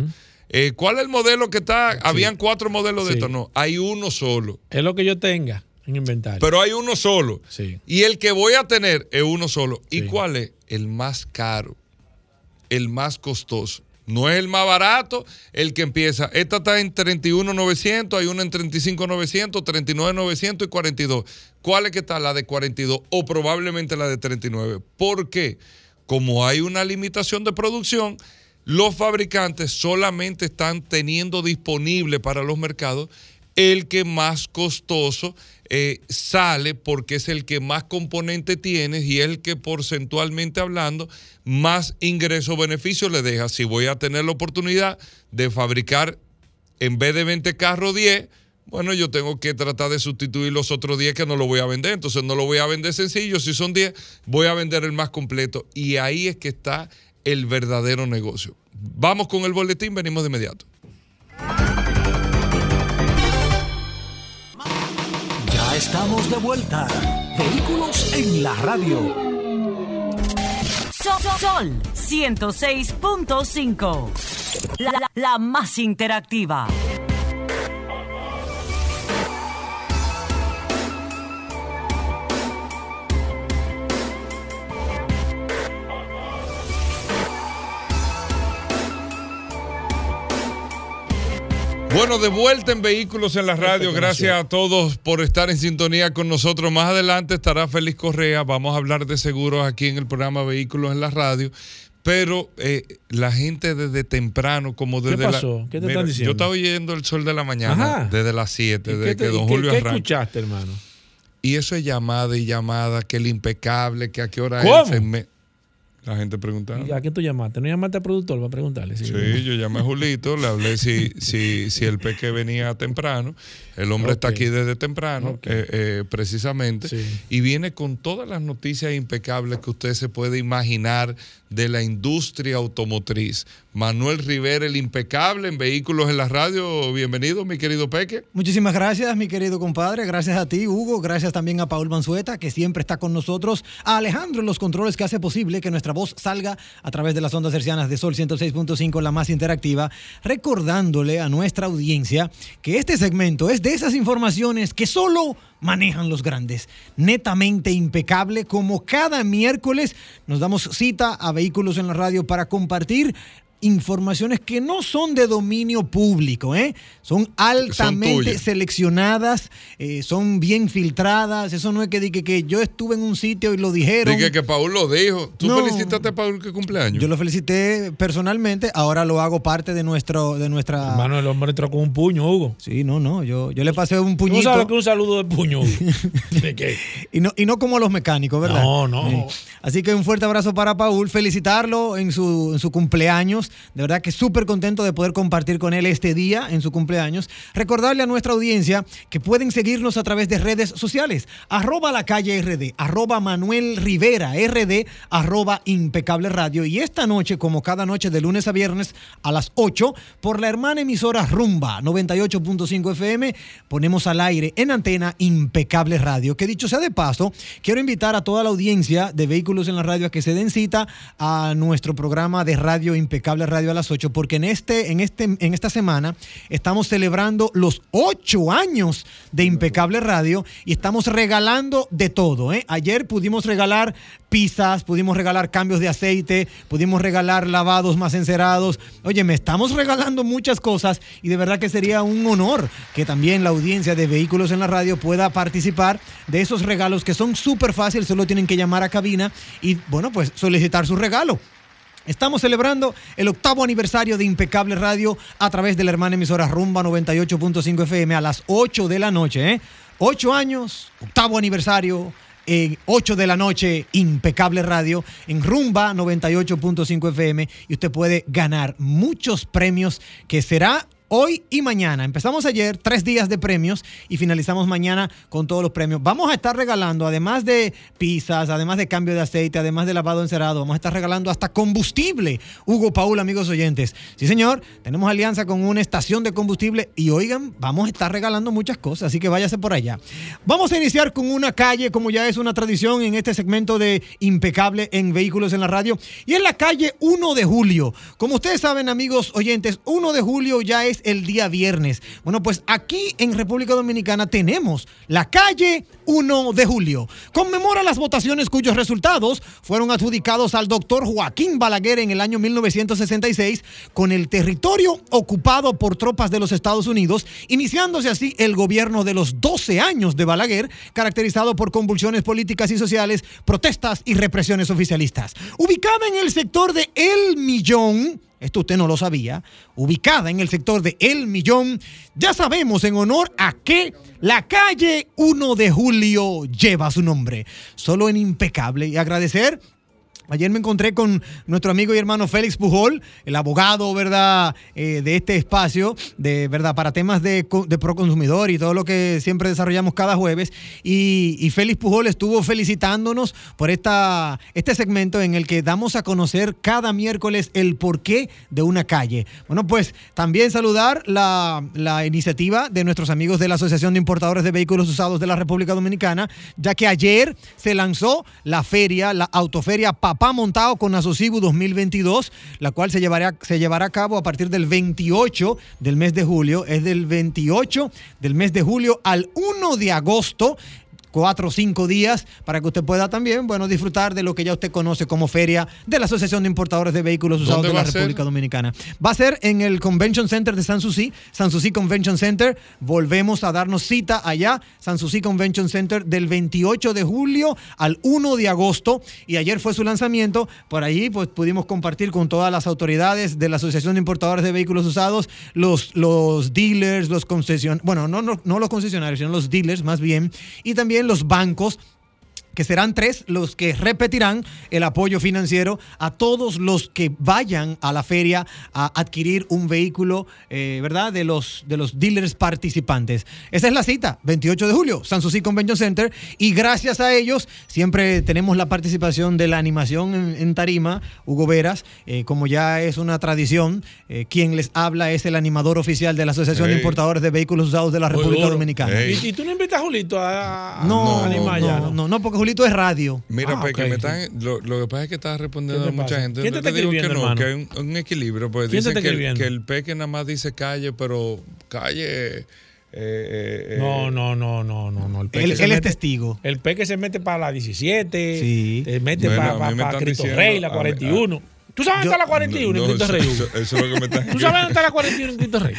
Eh, ¿Cuál es el modelo que está? Habían cuatro modelos de Sí. esto. No, hay uno solo. Es lo que yo tenga en inventario. Pero hay uno solo. Sí. Y el que voy a tener es uno solo. ¿Y cuál es? El más caro, el más costoso. No es el más barato, el que empieza. Esta está en 31,900, hay una en 35,900, 39,900 y 42. ¿Cuál es que está? La de 42 o probablemente la de 39. ¿Por qué? Como hay una limitación de producción, los fabricantes solamente están teniendo disponible para los mercados el que más costoso eh, sale porque es el que más componente tiene y el que porcentualmente hablando más ingreso beneficio le deja. Si voy a tener la oportunidad de fabricar en vez de 20 carros 10, bueno, yo tengo que tratar de sustituir los otros 10 que no lo voy a vender. Entonces no lo voy a vender sencillo. Si son 10, voy a vender el más completo. Y ahí es que está el verdadero negocio. Vamos con el boletín, venimos de inmediato. Ya estamos de vuelta. Vehículos en la radio. Sol, Sol 106.5. La, la- la más interactiva. Bueno, de vuelta en Vehículos en la Radio. Gracias a todos por estar en sintonía con nosotros. Más adelante estará Félix Correa. Vamos a hablar de seguros aquí en el programa Vehículos en la Radio. Pero eh, la gente desde temprano, como desde la- pasó? ¿Qué te Mira, están diciendo? Yo estaba oyendo el sol de la mañana Ajá. desde las 7, ¿Y desde qué te- que don qué- Julio qué arranca. escuchaste, hermano? Y eso es llamada y llamada, que el impecable, que a qué hora ¿Cómo? es. La gente preguntando. ¿Y a quién tú llamaste? ¿No llamaste al productor para preguntarle? Sí, yo llamé a Julito, le hablé si, si, si el peque venía temprano. El hombre está aquí desde temprano, eh, eh, precisamente, Sí. y viene con todas las noticias impecables que usted se puede imaginar de la industria automotriz. Manuel Rivera, el impecable en Vehículos en la Radio. Bienvenido, mi querido Peque. Muchísimas gracias, mi querido compadre. Gracias a ti, Hugo. Gracias también a Paul Manzueta, que siempre está con nosotros. A Alejandro los controles que hace posible que nuestra voz salga a través de las ondas hercianas de Sol 106.5, la más interactiva. Recordándole a nuestra audiencia que este segmento es de esas informaciones que solo manejan los grandes. Netamente impecable, como cada miércoles nos damos cita a Vehículos en la Radio para compartir informaciones que no son de dominio público, ¿eh? son altamente seleccionadas, eh, son bien filtradas. Eso no es que diga que yo estuve en un sitio y lo dijeron. Dije que Paul lo dijo. ¿Tú No. felicitaste a Paul que cumpleaños? Yo lo felicité personalmente, ahora lo hago parte de nuestro de nuestra Hermano, el hombre entró con un puño, Hugo. Sí, no, no, yo, yo le pasé un ¿Tú puñito sabes que un saludo de puño, Hugo? [LAUGHS] ¿De qué? y no y no como a los mecánicos, ¿verdad? No, no. Sí. Así que un fuerte abrazo para Paul, felicitarlo en su, en su cumpleaños. De verdad que súper contento de poder compartir con él este día en su cumpleaños. Recordarle a nuestra audiencia que pueden seguirnos a través de redes sociales. Arroba la calle RD, arroba Manuel Rivera RD, arroba impecable radio. Y esta noche, como cada noche de lunes a viernes a las 8, por la hermana emisora Rumba 98.5 FM, ponemos al aire en antena impecable radio. Que dicho sea de paso, quiero invitar a toda la audiencia de vehículos en la radio a que se den cita a nuestro programa de radio impecable radio a las 8, porque en, este, en, este, en esta semana estamos celebrando los 8 años de impecable radio y estamos regalando de todo. ¿eh? Ayer pudimos regalar pizzas, pudimos regalar cambios de aceite, pudimos regalar lavados más encerados. Oye, me estamos regalando muchas cosas y de verdad que sería un honor que también la audiencia de vehículos en la radio pueda participar de esos regalos que son súper fáciles, solo tienen que llamar a cabina y bueno, pues solicitar su regalo. Estamos celebrando el octavo aniversario de Impecable Radio a través de la hermana emisora Rumba 98.5 FM a las 8 de la noche. ¿eh? 8 años, octavo aniversario, en 8 de la noche, Impecable Radio, en Rumba 98.5 FM. Y usted puede ganar muchos premios que será hoy y mañana. Empezamos ayer, tres días de premios y finalizamos mañana con todos los premios. Vamos a estar regalando, además de pizzas, además de cambio de aceite, además de lavado encerado, vamos a estar regalando hasta combustible. Hugo Paul, amigos oyentes. Sí, señor, tenemos alianza con una estación de combustible y oigan, vamos a estar regalando muchas cosas, así que váyase por allá. Vamos a iniciar con una calle, como ya es una tradición en este segmento de Impecable en Vehículos en la Radio, y es la calle 1 de julio. Como ustedes saben, amigos oyentes, 1 de julio ya es el día viernes. Bueno, pues aquí en República Dominicana tenemos la calle 1 de julio. Conmemora las votaciones cuyos resultados fueron adjudicados al doctor Joaquín Balaguer en el año 1966 con el territorio ocupado por tropas de los Estados Unidos, iniciándose así el gobierno de los 12 años de Balaguer, caracterizado por convulsiones políticas y sociales, protestas y represiones oficialistas. Ubicada en el sector de El Millón, esto usted no lo sabía, ubicada en el sector de El Millón, ya sabemos en honor a qué la calle 1 de julio lleva su nombre. Solo en impecable y agradecer. Ayer me encontré con nuestro amigo y hermano Félix Pujol, el abogado, ¿verdad?, eh, de este espacio, de verdad, para temas de, de proconsumidor y todo lo que siempre desarrollamos cada jueves. Y, Félix Pujol estuvo felicitándonos por esta, este segmento en el que damos a conocer cada miércoles el porqué de una calle. Bueno, pues también saludar la, la iniciativa de nuestros amigos de la Asociación de Importadores de Vehículos Usados de la República Dominicana, ya que ayer se lanzó la feria, la autoferia Papá Montado con Asocibu 2022, la cual se llevará, se llevará a cabo a partir del 28 del mes de julio. Es del 28 del mes de julio al 1 de agosto cuatro o cinco días para que usted pueda también, bueno, disfrutar de lo que ya usted conoce como feria de la Asociación de Importadores de Vehículos Usados ¿Dónde de la ser? República Dominicana. Va a ser en el Convention Center de Sanssouci, Sanssouci Convention Center. Volvemos a darnos cita allá, Sanssouci Convention Center, del 28 de julio al 1 de agosto. Y ayer fue su lanzamiento. Por ahí, pues pudimos compartir con todas las autoridades de la Asociación de Importadores de Vehículos Usados, los, los dealers, los concesionarios, bueno, no, no, no los concesionarios, sino los dealers más bien, y también los bancos que serán tres los que repetirán el apoyo financiero a todos los que vayan a la feria a adquirir un vehículo, eh, ¿verdad? De los, de los dealers participantes. Esa es la cita, 28 de julio, San Susi Convention Center. Y gracias a ellos, siempre tenemos la participación de la animación en, en Tarima, Hugo Veras, eh, como ya es una tradición, eh, quien les habla es el animador oficial de la Asociación de. Importadores de Vehículos Usados de la República. Dominicana. ¿Y, y tú no invitas a Julito a, a- No, a animar no, ya, no, no, porque Julito es radio. Mira, Ah, ok, me están, lo, lo que pasa es que estás respondiendo ¿Qué a te mucha gente. ¿Quién No te digo que no, hermano? que hay un, un equilibrio. Pues ¿Quién te dicen que, el- que el Peque nada más dice calle, pero calle. eh, eh, No, no, no, no, no, no. El peque Él, se es testigo. El peque se mete para la 17, Sí. te mete Bueno, para a me Cristo diciendo- Rey, la a mí- 41. ¿Tú sabes dónde está la 41 no, en Cristo Rey? eso- eso es lo que me están ¿Tú sabes dónde está la 41 en Cristo Rey?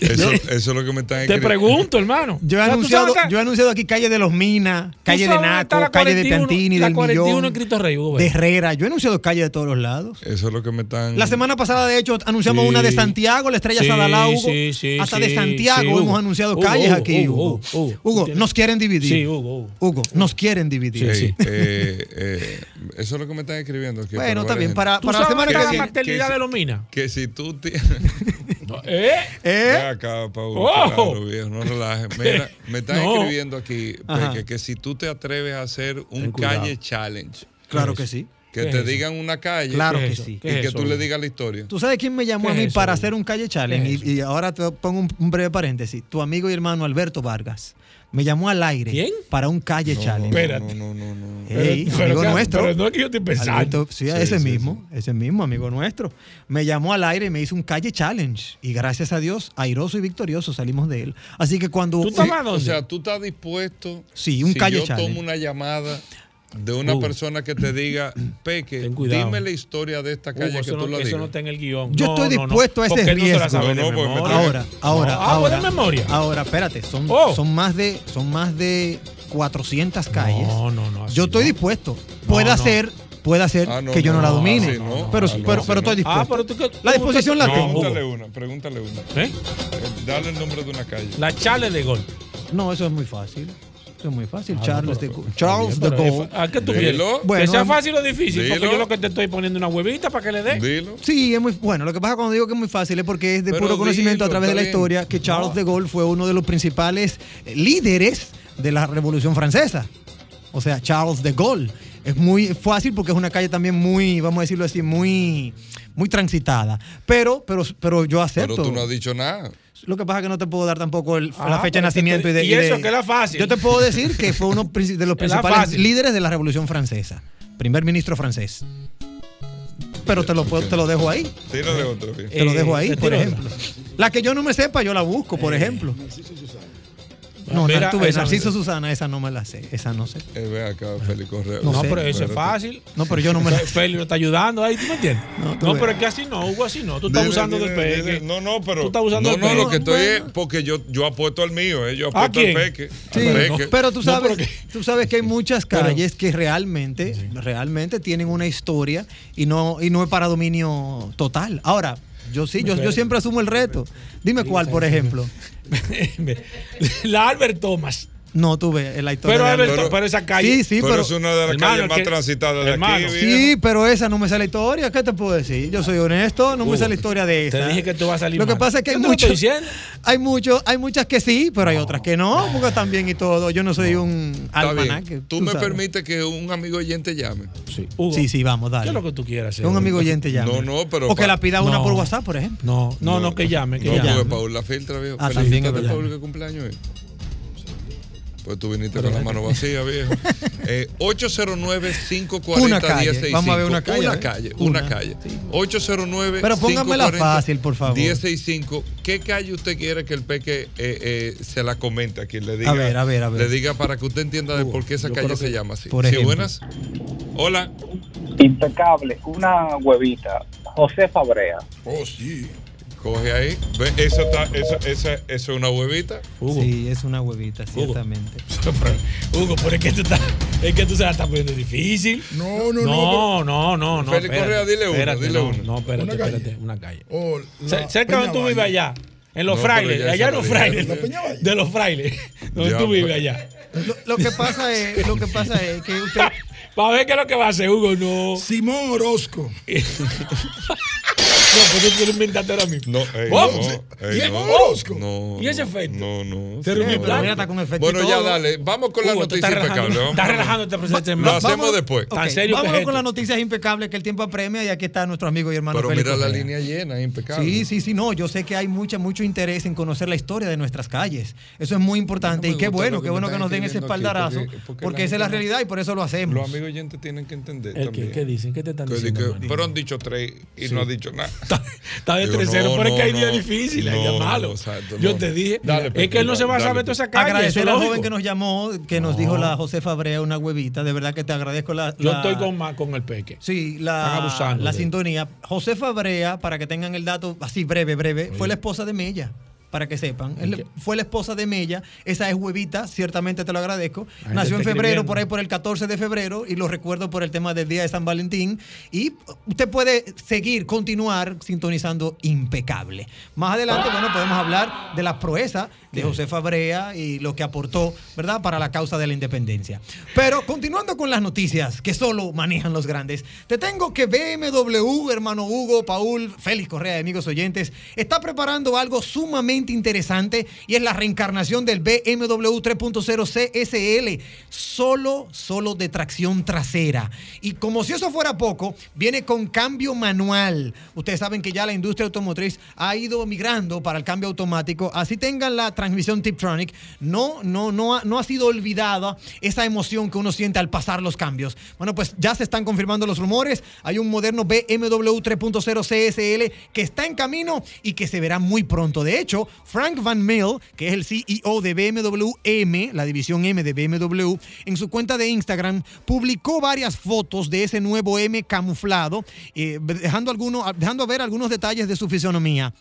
eso, eso es lo que me están Te pregunto, hermano. Yo he, O sea, ¿tú anunciado, yo he anunciado aquí calle de los Minas, ¿Tú calle de Naco, calle de 41, Piantini, la del 41 Millón, en Cristo Rey, Hugo, de. Herrera. Yo he anunciado calle de todos los lados. Eso es lo que me están. La semana pasada, de hecho, anunciamos Sí. una de Santiago, la estrella Sí, Sadalá, Hugo. sí, sí, Hasta sí, de Santiago hemos anunciado Hugo, calles Hugo, aquí, Hugo, Hugo. Hugo, Hugo, Hugo. nos quieren dividir. Sí, Hugo, Hugo. Hugo, nos quieren dividir. Sí. eh, eh, eso es lo que me están escribiendo. aquí, Bueno, para está bien. Para, ¿Tú para la semana que la viene. maternidad que- de los minas? Que si tú tienes. [LAUGHS] ¿Eh? ¿Eh? Acá, Paul. ¡Oh! claro, viejo, no relajes. [LAUGHS] Mira, me están No. escribiendo aquí. Peque, que si tú te atreves a hacer un calle challenge, Claro ¿Qué que sí. que ¿Qué te es digan una calle Claro ¿Qué que sí. ¿Qué y es que eso, tú le digas la historia. ¿Tú sabes quién me llamó ¿Qué a mí es para hacer un calle challenge? ¿Qué es Y, y ahora te pongo un, un breve paréntesis. Tu amigo y hermano Alberto Vargas me llamó al aire ¿Quién? para un calle No, challenge. no, Espérate. No, no, no, no. Pero- amigo pero- nuestro. Pero no es que yo estoy pensando. Alberto, sí, Sí, ese sí, mismo, ese mismo amigo nuestro. Me llamó al aire y me hizo un calle challenge. Y gracias a Dios, airoso y victorioso salimos de él. Así que cuando. ¿Tú dónde? O sea, tú estás dispuesto. Sí, un si calle yo challenge. tomo una llamada de una persona que te diga, [CLEARS THROAT] Peque, dime la historia de esta calle que eso, tú no, la eso digas. no está en el guion. Yo No, estoy no, no, dispuesto a ese riesgo. memoria. Ahora, ahora, Ah, ahora. ¿de memoria? Ahora, espérate, son, Oh. son más de son más de 400 calles. No, no, no. yo estoy no. dispuesto. Puede no. ser, puede ser Ah, no, que yo no, no, la domine. no, pero, pero, pero estoy dispuesto. Ah, pero tú La disposición la tengo. Pregúntale una, pregúntale una. ¿Eh? Eh, Dale el nombre de una calle. La chale de gol. No, eso es muy fácil. Eso es muy fácil. Ah, Charles pero- de Charles bien, de Gaulle. ¿A qué tú Dilo. quieres? Bueno, que sea fácil o difícil, porque yo lo que te estoy poniendo una huevita para que le dé. Dilo. Sí, es muy bueno. Lo que pasa cuando digo que es muy fácil es porque es de Pero puro conocimiento a través de la bien. historia que Charles de Gaulle fue uno de los principales eh, líderes de la Revolución Francesa. O sea, Charles de Gaulle. Es muy fácil porque es una calle también muy, vamos a decirlo así, muy, muy transitada. Pero, pero, pero yo acepto. Pero tú no has dicho nada. Lo que pasa es que no te puedo dar tampoco el- Ah, la fecha de nacimiento y de. y eso de- que era fácil. Yo te puedo decir que fue uno de los [LAUGHS] Es la principales líderes de la Revolución Francesa. Primer ministro francés. Pero te lo, puedo- te lo dejo ahí. Tira de otro. Te lo Eh, dejo ahí, te por tiro ejemplo. La que yo no me sepa, yo la busco, por ejemplo. No, Mira, Nar- tú ves, esa- Narciso Susana, esa no me la sé. Esa no sé. Eh, ve acá, Félix Correa. No No, sé. pero eso es fácil. No, pero yo no me la [LAUGHS] sé. Feli lo está ayudando ahí, ¿tú me entiendes? No, No, pero es que así no, Hugo, así no. Tú estás Dile, usando dile, del peque. No, no, pero. Tú estás usando no, el no, peque. lo que estoy Bueno. es porque yo, yo apuesto al mío, eh, yo ¿A apuesto al peque. Sí, al peque. pero tú No, sabes, pero tú sabes que hay muchas calles que realmente, realmente tienen una historia y no, y no es para dominio total. Ahora, yo sí, yo, yo siempre asumo el reto. Dime cuál, por ejemplo. [LAUGHS] la Albert Thomas. No, tú ves la historia Pero, de Pero- pero esa calle. Sí, sí, pero, pero, es una de las Hermano, calles más que- transitadas de hermano, aquí. sí, viejo. pero esa no me sale la historia. ¿Qué te puedo decir? Yo soy honesto, no me sale la historia de esa. te dije que tú vas a salir Lo que mal. pasa es que hay muchos, diciendo. hay muchos, hay muchas que sí, pero hay otras que no, porque también y todo. Yo no soy un almanaque. Tú, me permites que un amigo oyente llame. Sí, Hugo, Sí, sí, vamos, ¿Qué dale. es lo que tú quieras hacer? Que un amigo oyente llame. No, no, pero O que la pida una No. por WhatsApp, por ejemplo. No, no, no, que llame, que no, llame. porque Paul la filtra, viejo. Ah, también que cumpleaños es. Pues tú viniste con la mano vacía, viejo. [LAUGHS] Eh, 809-540-1065. Una calle. Vamos a ver una calle, Una ¿eh? calle, una, Una. calle. 809 Pero póngamela fácil, por favor. 1065. ¿Qué calle usted quiere que el peque eh, eh, se la comente a quien le diga? A ver, a ver, a ver. Le diga para que usted entienda de por qué esa yo calle se llama así. por sí, ejemplo. buenas. Hola. Impecable, una huevita. José Fabrea. Oh, sí. Coge ahí. Ve, eso está, eso, esa, eso es una huevita. Hugo, Sí, es una huevita, ciertamente. [LAUGHS] Hugo, pero es que tú estás, es que tú se la estás poniendo difícil. No, no, no. No, no, no, no. Félix espérate, Correa, dile una, espérate, dile no, una. No, espérate, Una calle. espérate, una calle. Oh, Cerca donde tú vives allá. En los No, frailes, allá en los frailes. De los frailes. Donde tú vives pues. allá. Lo, lo que pasa es, [LAUGHS] lo que pasa es que usted [LAUGHS] Para ver qué es lo que va a hacer, Hugo, no. Simón Orozco. No, pues tú lo inventaste ahora mismo. No, ey, Vamos. no, ey, ¿Y el no, Orozco? no, ¿Y ese no, efecto? No, no. Pero plano. mira, está con efecto Bueno, ya dale. Vamos con la Hugo, tú noticia estás impecable. relajando, vamos. este proceso. Lo hacemos después. Tan serio es con las noticias impecables que el tiempo apremia y aquí está nuestro amigo y hermano Pero Félix mira la línea llena, impecable. Sí, sí, sí, no, yo sé que hay mucha, mucho interés en conocer la historia de nuestras calles. Eso es muy importante y qué bueno, qué bueno que nos den ese espaldarazo, porque- esa es la realidad y por eso lo hacemos. Los amigos oyentes tienen que entender ¿El también. qué, ¿Qué dicen? ¿Qué te están diciendo? pero han dicho tres y no ha dicho nada. Está de Digo, 3-0, no, pero es que hay días no. difíciles, hay No, días malos. Yo no. te dije, Dale, es que él no se va a saber toda esa calle. eso Agradecer es al lógico. joven que nos llamó, que nos dijo la Josefa Brea, una huevita. De verdad que te agradezco la. Yo la- estoy con, con el peque. Sí, la, la sintonía. Josefa Brea, para que tengan el dato así breve, breve, fue la esposa de Mella. Para que sepan, Él fue la esposa de Mella. Esa es huevita, ciertamente te lo agradezco. Nació en febrero, por ahí por el 14 de febrero, y lo recuerdo por el tema del día de San Valentín. Y usted puede seguir, continuar sintonizando impecable. Más adelante, bueno, podemos hablar de la proeza de Josefa Brea y lo que aportó, ¿verdad?, para la causa de la independencia. Pero continuando con las noticias que solo manejan los grandes, te tengo que BMW, hermano Hugo, Paul, Félix Correa, amigos oyentes, está preparando algo sumamente interesante y es la reencarnación del BMW 3.0 CSL, solo, solo de tracción trasera. Y como si eso fuera poco, viene con cambio manual. Ustedes saben que ya la industria automotriz ha ido migrando para el cambio automático. Así tengan la transmisión Tiptronic, no, no, no, no ha sido olvidada esa emoción que uno siente al pasar los cambios. Bueno, pues ya se están confirmando los rumores. Hay un moderno BMW 3.0 CSL que está en camino y que se verá muy pronto. De hecho, Frank Van Mill, que es el CEO de BMW M, la división M de BMW, en su cuenta de Instagram publicó varias fotos de ese nuevo M camuflado, eh, dejando, dejando ver algunos detalles de su fisonomía.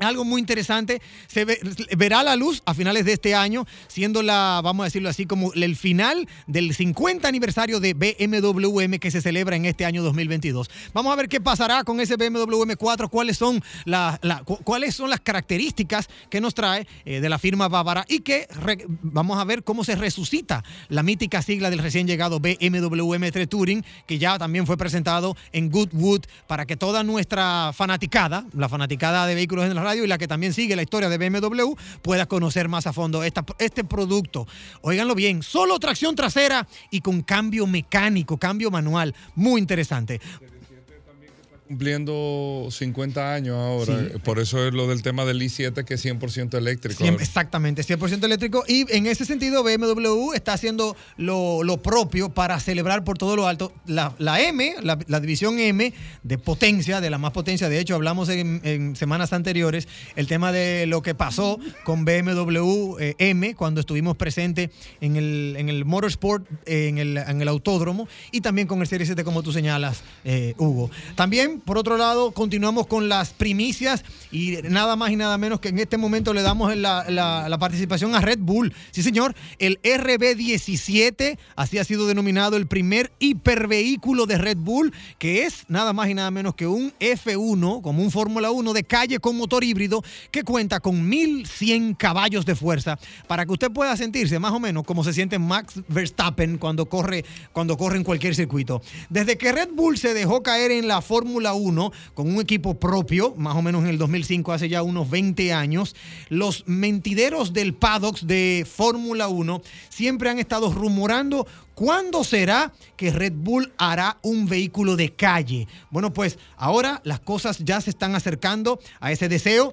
Algo muy interesante, se ve- verá la luz a finales de este año, siendo la, vamos a decirlo así, como el final del 50 aniversario de BMW M que se celebra en este año 2022. Vamos a ver qué pasará con ese BMW M4, cuáles son, la- la- cu- cuáles son las características que nos trae eh, de la firma bávara y que vamos a ver cómo se resucita la mítica sigla del recién llegado BMW M3 Touring, que ya también fue presentado en Goodwood para que toda nuestra fanaticada, la fanaticada de vehículos en la y la que también sigue la historia de BMW, pueda conocer más a fondo esta- este producto. Óiganlo bien, solo tracción trasera y con cambio mecánico, cambio manual. Muy interesante. Cumpliendo 50 años ahora. Sí. Por eso es lo del tema del i7 que es 100% eléctrico. Cien- exactamente, 100% eléctrico. Y en ese sentido, BMW está haciendo lo, lo propio para celebrar por todo lo alto la, la M, la, la división M de potencia, de la más potencia. De hecho, hablamos en, en semanas anteriores el tema de lo que pasó con BMW eh, M cuando estuvimos presentes en el, en el Motorsport, eh, en, el, en el autódromo y también con el Serie 7, como tú señalas, eh, Hugo. También, por otro lado, continuamos con las primicias y nada más y nada menos que en este momento le damos la, participación a Red Bull. Sí, señor, el RB17, así ha sido denominado el primer hipervehículo de Red Bull, que es nada más y nada menos que un F1, como un Fórmula 1 de calle con motor híbrido, que cuenta con 1100 caballos de fuerza, para que usted pueda sentirse más o menos como se siente Max Verstappen cuando corre, cuando corre en cualquier circuito. Desde que Red Bull se dejó caer en la Fórmula 1 con un equipo propio, más o menos en el 2005, hace ya unos 20 años, los mentideros del paddock de Fórmula 1 siempre han estado rumorando ¿Cuándo será que Red Bull hará un vehículo de calle? Bueno, pues ahora las cosas ya se están acercando a ese deseo.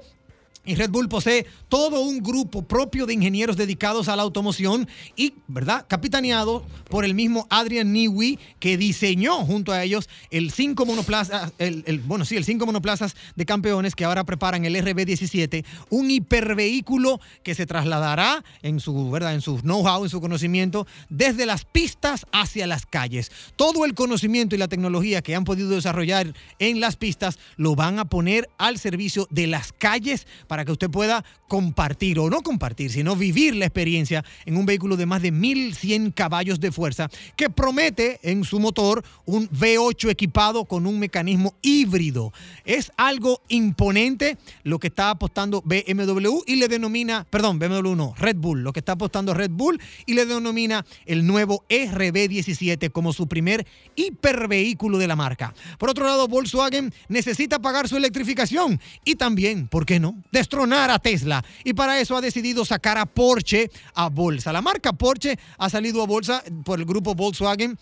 Y Red Bull posee todo un grupo propio de ingenieros dedicados a la automoción y, ¿verdad?, capitaneado por el mismo Adrian Newey, que diseñó junto a ellos el 5 monoplazas, el, bueno, sí, el 5 monoplazas de campeones que ahora preparan el RB17, un hipervehículo que se trasladará en su, ¿verdad?, en su know-how, en su conocimiento, desde las pistas hacia las calles. Todo el conocimiento y la tecnología que han podido desarrollar en las pistas lo van a poner al servicio de las calles para para que usted pueda compartir o no compartir, sino vivir la experiencia en un vehículo de más de 1100 caballos de fuerza que promete en su motor un V8 equipado con un mecanismo híbrido. Es algo imponente lo que está apostando BMW y le denomina, perdón, BMW no, Red Bull, lo que está apostando Red Bull y le denomina el nuevo RB17 como su primer hipervehículo de la marca. Por otro lado, Volkswagen necesita pagar su electrificación y también, ¿por qué no?, destronar a Tesla. Y para eso ha decidido sacar a Porsche a bolsa. La marca Porsche ha salido a bolsa por el grupo Volkswagen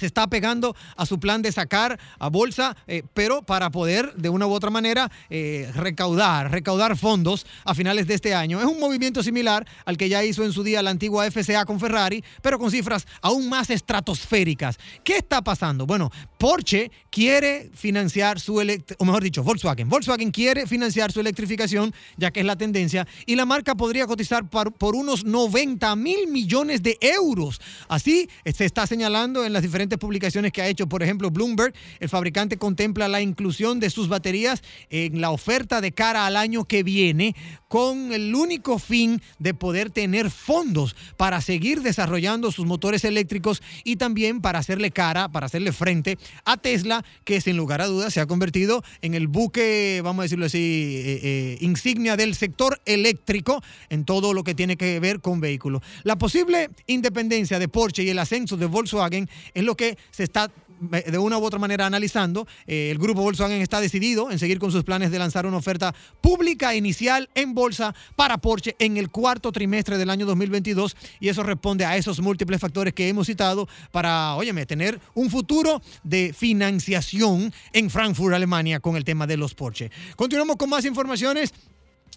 se está pegando a su plan de sacar a bolsa, eh, pero para poder de una u otra manera eh, recaudar, recaudar fondos a finales de este año. Es un movimiento similar al que ya hizo en su día la antigua FCA con Ferrari, pero con cifras aún más estratosféricas. ¿Qué está pasando? Bueno, Porsche quiere financiar su, o mejor dicho, Volkswagen. Volkswagen quiere financiar su electrificación, ya que es la tendencia, y la marca podría cotizar por, por unos 90 mil millones de euros. Así se está señalando en las diferentes publicaciones que ha hecho, por ejemplo, Bloomberg, el fabricante contempla la inclusión de sus baterías en la oferta de cara al año que viene con el único fin de poder tener fondos para seguir desarrollando sus motores eléctricos y también para hacerle cara, para hacerle frente a Tesla, que sin lugar a dudas se ha convertido en el buque, vamos a decirlo así, eh, eh, insignia del sector eléctrico en todo lo que tiene que ver con vehículos. La posible independencia de Porsche y el ascenso de Volkswagen es lo que se está de una u otra manera analizando. Eh, el grupo Volkswagen está decidido en seguir con sus planes de lanzar una oferta pública inicial en bolsa para Porsche en el cuarto trimestre del año 2022 y eso responde a esos múltiples factores que hemos citado para, óyeme, tener un futuro de financiación en Frankfurt, Alemania, con el tema de los Porsche. Continuamos con más informaciones.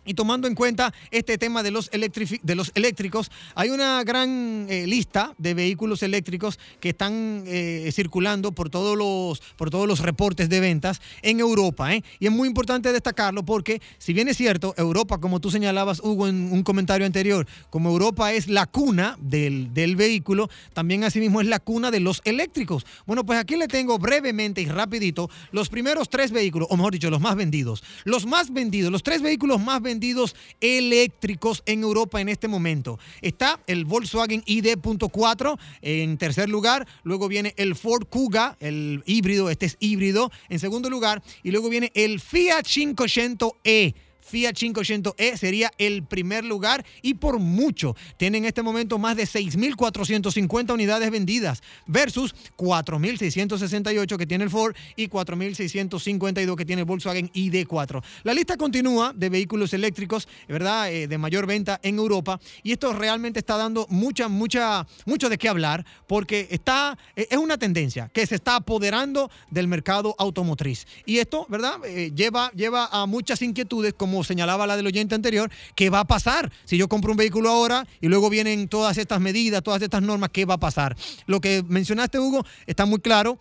Y tomando en cuenta este tema de los, de los eléctricos, hay una gran eh, lista de vehículos eléctricos que están eh, circulando por todos, los, por todos los reportes de ventas en Europa. ¿eh? Y es muy importante destacarlo porque, si bien es cierto, Europa, como tú señalabas, Hugo, en un comentario anterior, como Europa es la cuna del, del vehículo, también asimismo es la cuna de los eléctricos. Bueno, pues aquí le tengo brevemente y rapidito los primeros tres vehículos, o mejor dicho, los más vendidos. Los más vendidos, los tres vehículos más vendidos vendidos eléctricos en Europa en este momento. Está el Volkswagen ID.4 en tercer lugar, luego viene el Ford Kuga, el híbrido, este es híbrido en segundo lugar, y luego viene el Fiat 500e Fiat 500e sería el primer lugar y por mucho. Tiene en este momento más de 6.450 unidades vendidas versus 4.668 que tiene el Ford y 4.652 que tiene el Volkswagen ID4. La lista continúa de vehículos eléctricos, ¿verdad? Eh, de mayor venta en Europa y esto realmente está dando mucha, mucha, mucho de qué hablar porque está, eh, es una tendencia que se está apoderando del mercado automotriz. Y esto, ¿verdad? Eh, lleva, lleva a muchas inquietudes como señalaba la del oyente anterior, ¿qué va a pasar? Si yo compro un vehículo ahora y luego vienen todas estas medidas, todas estas normas, ¿qué va a pasar? Lo que mencionaste, Hugo, está muy claro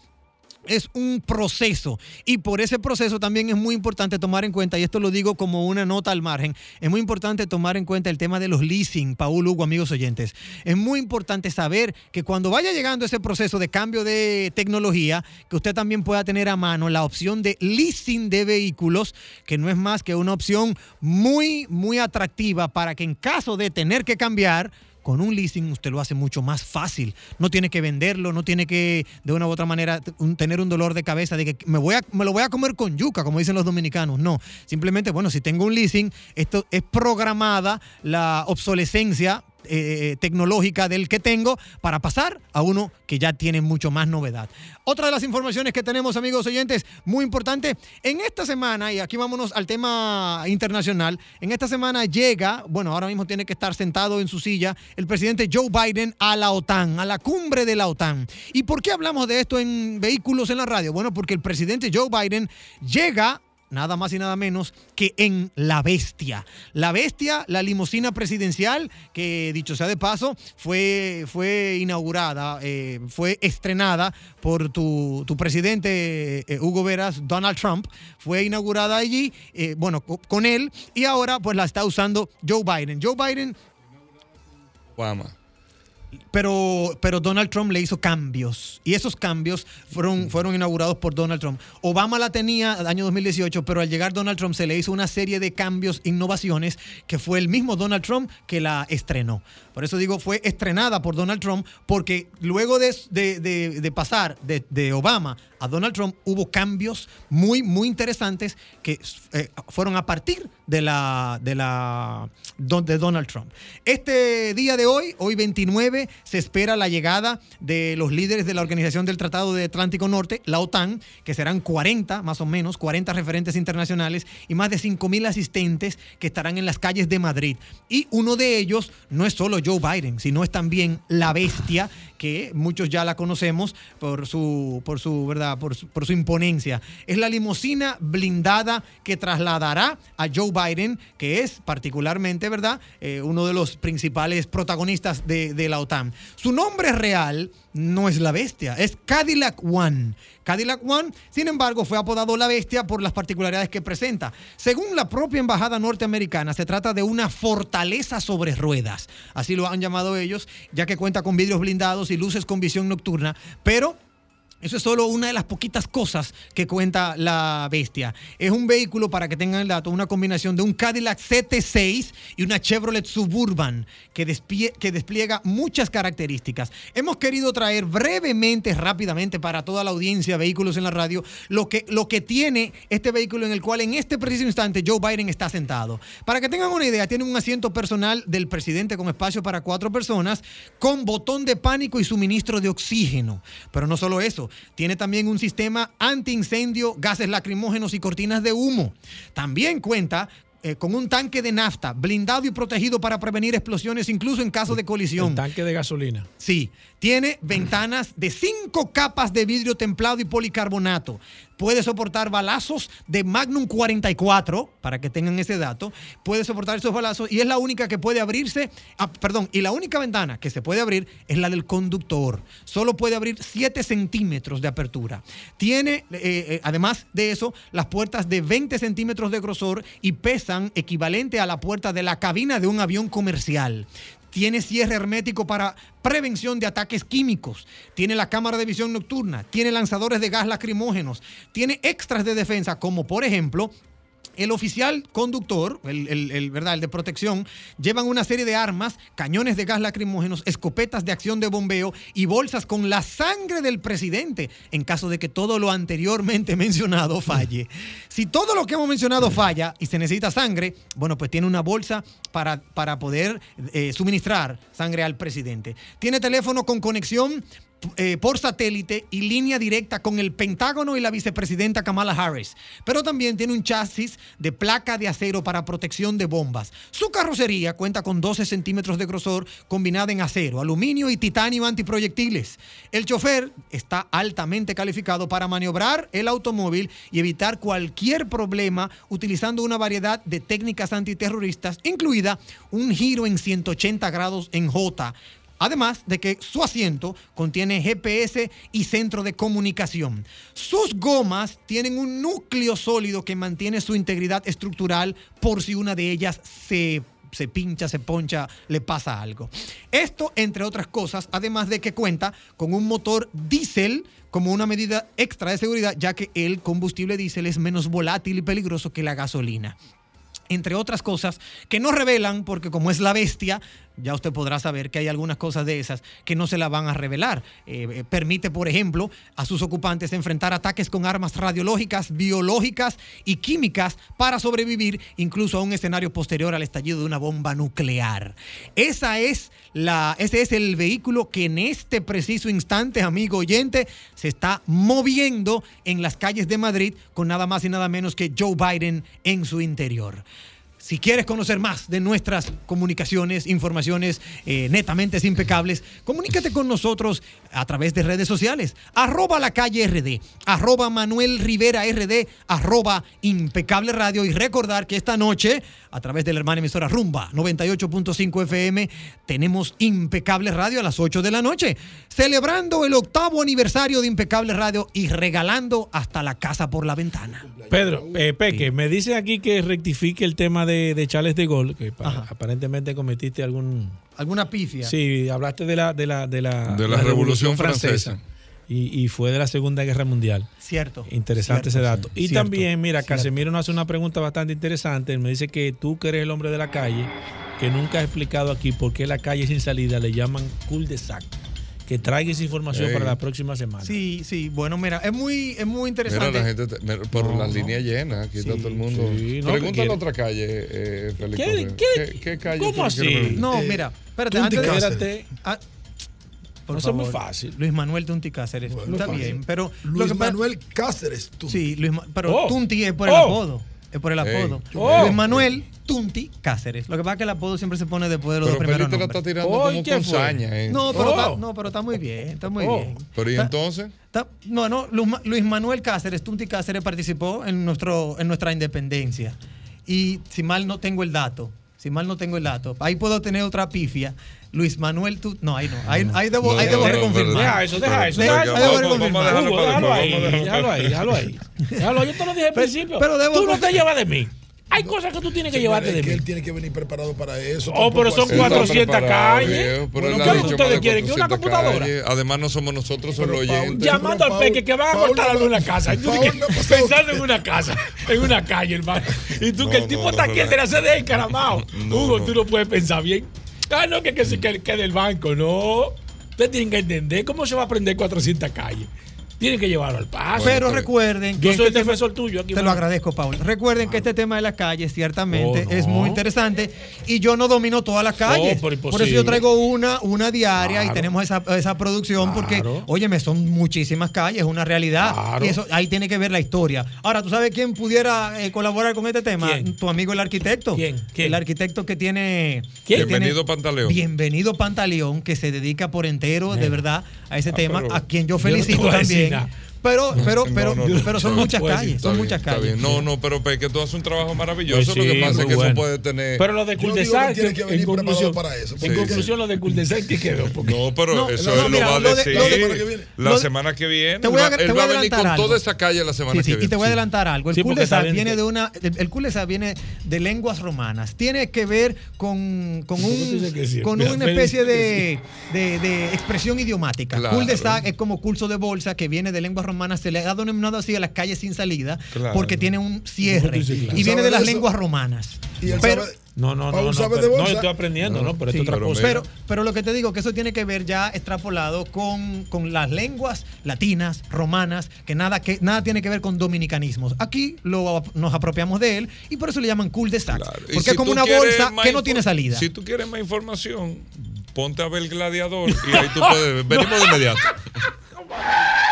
es un proceso y por ese proceso también es muy importante tomar en cuenta, y esto lo digo como una nota al margen, es muy importante tomar en cuenta el tema de los leasing, Paul Hugo, amigos oyentes. Es muy importante saber que cuando vaya llegando ese proceso de cambio de tecnología, que usted también pueda tener a mano la opción de leasing de vehículos, que no es más que una opción muy, muy atractiva para que en caso de tener que cambiar, con un leasing usted lo hace mucho más fácil. No tiene que venderlo, no tiene que de una u otra manera tener un dolor de cabeza de que me, voy a, me lo voy a comer con yuca, como dicen los dominicanos. No, simplemente, bueno, si tengo un leasing, esto es programada la obsolescencia eh, tecnológica del que tengo para pasar a uno que ya tiene mucho más novedad. Otra de las informaciones que tenemos, amigos oyentes, muy importante, en esta semana, y aquí vámonos al tema internacional, en esta semana llega, bueno, ahora mismo tiene que estar sentado en su silla, el presidente Joe Biden a la OTAN, a la cumbre de la OTAN. ¿Y por qué hablamos de esto en vehículos en la radio? Bueno, porque el presidente Joe Biden llega nada más y nada menos que en La Bestia. La Bestia, la limusina presidencial, que dicho sea de paso, fue, fue inaugurada, eh, fue estrenada por tu, presidente eh, Hugo Veras, Donald Trump, fue inaugurada allí, eh, bueno, con él, y ahora pues la está usando Joe Biden. Joe Biden... Obama. Pero, pero Donald Trump le hizo cambios y esos cambios fueron, fueron inaugurados por Donald Trump. Obama la tenía el año 2018, pero al llegar Donald Trump se le hizo una serie de cambios, innovaciones, que fue el mismo Donald Trump que la estrenó. Por eso digo, fue estrenada por Donald Trump, porque luego de, de- de- de pasar de, de Obama a Donald Trump hubo cambios muy, muy interesantes que eh, fueron a partir de la, de la de Donald Trump. Este día de hoy, hoy 29, se espera la llegada de los líderes de la Organización del Tratado de Atlántico Norte, la OTAN, que serán 40 más o menos, 40 referentes internacionales y más de 5 mil asistentes que estarán en las calles de Madrid. Y uno de ellos no es solo Joe Biden, sino es también la bestia que muchos ya la conocemos por su, por su verdad, por su, por su imponencia. Es la limusina blindada que trasladará a Joe Biden, que es particularmente, ¿verdad?, Eh, uno de los principales protagonistas de, de la OTAN. Su nombre real no es la bestia, es Cadillac One. Cadillac One, sin embargo, fue apodado la bestia por las particularidades que presenta. Según la propia embajada norteamericana, se trata de una fortaleza sobre ruedas. Así lo han llamado ellos, ya que cuenta con vidrios blindados y luces con visión nocturna, pero eso es solo una de las poquitas cosas que cuenta la bestia. Es un vehículo, para que tengan el dato, una combinación de un Cadillac CT6 y una Chevrolet Suburban que, despie- que despliega muchas características. Hemos querido traer brevemente, rápidamente, para toda la audiencia, vehículos en la radio, lo que, lo que tiene este vehículo en el cual en este preciso instante Joe Biden está sentado. Para que tengan una idea, tiene un asiento personal del presidente con espacio para cuatro personas, con botón de pánico y suministro de oxígeno. Pero no solo eso, tiene también un sistema antiincendio, gases lacrimógenos y cortinas de humo. También cuenta eh, con un tanque de nafta blindado y protegido para prevenir explosiones incluso en caso de colisión. El tanque de gasolina. Sí, tiene ventanas de cinco capas de vidrio templado y policarbonato. Puede soportar balazos de Magnum 44, para que tengan ese dato. Puede soportar esos balazos y es la única que puede abrirse, ah, perdón, y la única ventana que se puede abrir es la del conductor. Solo puede abrir 7 centímetros de apertura. Tiene, eh, eh, además de eso, las puertas de 20 centímetros de grosor y pesan equivalente a la puerta de la cabina de un avión comercial. Tiene cierre hermético para prevención de ataques químicos. Tiene la cámara de visión nocturna. Tiene lanzadores de gas lacrimógenos. Tiene extras de defensa, como por ejemplo el oficial conductor, el, el- el, ¿verdad? el de protección, llevan una serie de armas, cañones de gas lacrimógenos, escopetas de acción de bombeo y bolsas con la sangre del presidente en caso de que todo lo anteriormente [LAUGHS] mencionado falle. Si todo lo que hemos mencionado falla y se necesita sangre, bueno, pues tiene una bolsa para, para poder eh, suministrar sangre al presidente. Tiene teléfono con conexión eh, por satélite y línea directa con el Pentágono y la vicepresidenta Kamala Harris. Pero también tiene un chasis de placa de acero para protección de bombas. Su carrocería cuenta con 12 centímetros de grosor combinada en acero, aluminio y titanio antiproyectiles. El chofer está altamente calificado para maniobrar el automóvil y evitar cualquier problema utilizando una variedad de técnicas antiterroristas, incluida un giro en 180 grados en J. Además de que su asiento contiene GPS y centro de comunicación. Sus gomas tienen un núcleo sólido que mantiene su integridad estructural por si una de ellas se se pincha, se poncha, le pasa algo. Esto, entre otras cosas, además de que cuenta con un motor diésel como una medida extra de seguridad, ya que el combustible diésel es menos volátil y peligroso que la gasolina entre otras cosas que no revelan, porque como es la bestia, ya usted podrá saber que hay algunas cosas de esas que no se la van a revelar. Eh, eh, permite, por ejemplo, a sus ocupantes enfrentar ataques con armas radiológicas, biológicas y químicas para sobrevivir incluso a un escenario posterior al estallido de una bomba nuclear. Esa es la, ese es el vehículo que en este preciso instante, amigo oyente, se está moviendo en las calles de Madrid con nada más y nada menos que Joe Biden en su interior. Si quieres conocer más de nuestras comunicaciones, informaciones eh, netamente impecables, comunícate con nosotros a través de redes sociales. Arroba la calle RD, arroba Manuel Rivera RD, arroba impecable radio. Y recordar que esta noche, a través de la hermana emisora Rumba 98.5 FM, tenemos Impecable Radio a las 8 de la noche, celebrando el octavo aniversario de Impecable Radio y regalando hasta la casa por la ventana. Pedro, eh, Peque, me dice aquí que rectifique el tema de de, de Charles de Gaulle, que Ajá. aparentemente cometiste algún... ¿Alguna pifia? Sí, hablaste de la, de la, de la, De la Revolución Francesa. Y, y fue de la Segunda Guerra Mundial. Cierto. Interesante Cierto, ese dato. sí. Y Cierto, también, mira, cierto. Casemiro nos hace una pregunta bastante interesante. Él me dice que tú, que eres el hombre de la calle, que nunca has explicado aquí por qué la calle sin salida le llaman cul-de-sac. Que traiga esa información Ey. para la próxima semana. Sí, sí, bueno, mira, es muy, es muy Mira, interesante. la gente, te- mira, por No, las no. líneas llenas, aquí está todo el mundo. sí, no, que Pregunta en quiere- otra calle, eh, Félix ¿Qué- qué- ¿Qué, qué calle? cómo así? No, Eh, mira, espérate, Tunti antes de-. Ah, por No sea muy favor, fácil. Luis Manuel Tunti Cáceres. Bueno, está fácil. bien, pero lo Luis que Manuel Cáceres, tú. Sí, Luis Ma- pero Oh. Tunti es por el Oh. apodo. Es por el Ey. apodo. Oh. Luis Manuel Tunti Cáceres. Lo que pasa es que el apodo siempre se pone después de los Pero dos primeros Félix te la está nombres. tirando Oh, como ¿y qué con saña. eh. No, pero, Oh. está, no, pero está muy bien, está muy Oh. bien. Pero ¿y entonces? está- no, no, Luis Manuel Cáceres, Tunti Cáceres participó en, nuestro, en nuestra independencia. Y si mal no tengo el dato, si mal no tengo el dato, ahí puedo tener otra pifia. Luis Manuel, tú, no, ahí no, ahí, ahí debo, No, ahí no, debo no, reconfirmar. Deja eso, deja eso. Deja- Deja- ahí debo reconfirmar. Hugo, déjalo ahí, déjalo ahí, déjalo ahí. Déjalo, yo te lo dije al Pero- principio. pero debo tú no te llevas de mí. Hay cosas que tú tienes que llevarte es de que mí. él tiene que venir preparado para eso. Oh, pero son así. Él está 400 preparado, calles. Bueno, ¿qué ha es lo que dicho ustedes de quieren? ¿Que una 400 computadora? calles. Además, no somos nosotros, son los oyentes. Llamando al peque que van a cortar no en va- una casa. Y tú Paul no pensando en una casa, en una calle, hermano. Y tú No, que el no, tipo no, está no, aquí en no. la sede encaramado. No, Hugo, no. tú no puedes pensar bien. Ah, no, que, que, que, que del banco, no. Usted tiene que entender cómo se va a aprender 400 calles. Tienen que llevarlo al paso. Pero recuerden que Yo soy este tema- defensor tuyo aquí. Te lo agradezco, Paul. Recuerden que este tema de las calles ciertamente Oh, no. es muy interesante y yo no domino todas las calles. Por eso yo traigo una, una diaria y tenemos esa, esa producción porque, Claro. óyeme, son muchísimas calles, es una realidad. Claro. Y eso ahí tiene que ver la historia. Ahora, ¿tú sabes quién pudiera eh, colaborar con este tema? ¿Quién? Tu amigo el arquitecto. ¿Quién? ¿Quién? El arquitecto que tiene... ¿Quién? que tiene- Bienvenido, Pantaleón. Bienvenido Pantaleón, que se dedica por entero, de verdad, a ese Ah, tema, a quien yo yo no te felicito también. Nada. Pero, pero, pero, no, no. pero son No muchas puedes calles, son bien, muchas calles. bien. No, no, pero Peque, tú haces un trabajo maravilloso. Pues lo que sí, pasa es que bueno. eso puede tener. Pero lo de Cul-de-sac, que tiene que en venir conclusión, preparado para eso. en Sí, conclusión, lo de Cul-de-sac que quedó. porque- No, pero No, eso no, él mira, lo va a decir que la semana que viene. te voy a- Él va- te él voy va a venir con adelantar algo. toda esa calle la semana Sí, que sí, viene. y te voy a Sí. adelantar algo. El Sí, cul-de-sac viene que- de una, el, cul-de-sac viene de lenguas romanas. Tiene que ver con, con, ¿Por qué tú dices un, que sí? con una especie de, de- de expresión idiomática. Cul-de-sac es como curso de bolsa que viene de lenguas romanas. Se le ha denominado así a las calles sin salida Claro. porque tiene un cierre dices, claro. y viene ¿Sabe de las eso? lenguas romanas. Y él Pero, sabe- No, no, no. No, sabe pero- de no, estoy aprendiendo, ¿no? Pero Sí, esto es otra pero cosa. Pero, pero lo que te digo, que eso tiene que ver ya extrapolado con, con las lenguas latinas, romanas, que nada, que nada tiene que ver con dominicanismos. Aquí lo, nos apropiamos de él y por eso le llaman cul de sac. Claro. Porque si es como una bolsa que no tiene salida. Si tú quieres más información, ponte a ver el gladiador y ahí tú puedes. Venimos de inmediato. [LAUGHS]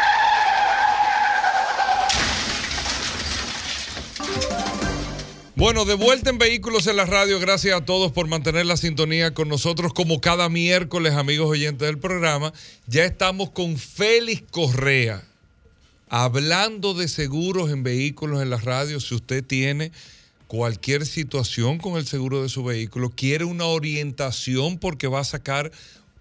Bueno, de vuelta en Vehículos en la Radio. Gracias a todos por mantener la sintonía con nosotros como cada miércoles, amigos oyentes del programa. Ya estamos con Félix Correa hablando de seguros en vehículos en la radio. Si usted tiene cualquier situación con el seguro de su vehículo, quiere una orientación porque va a sacar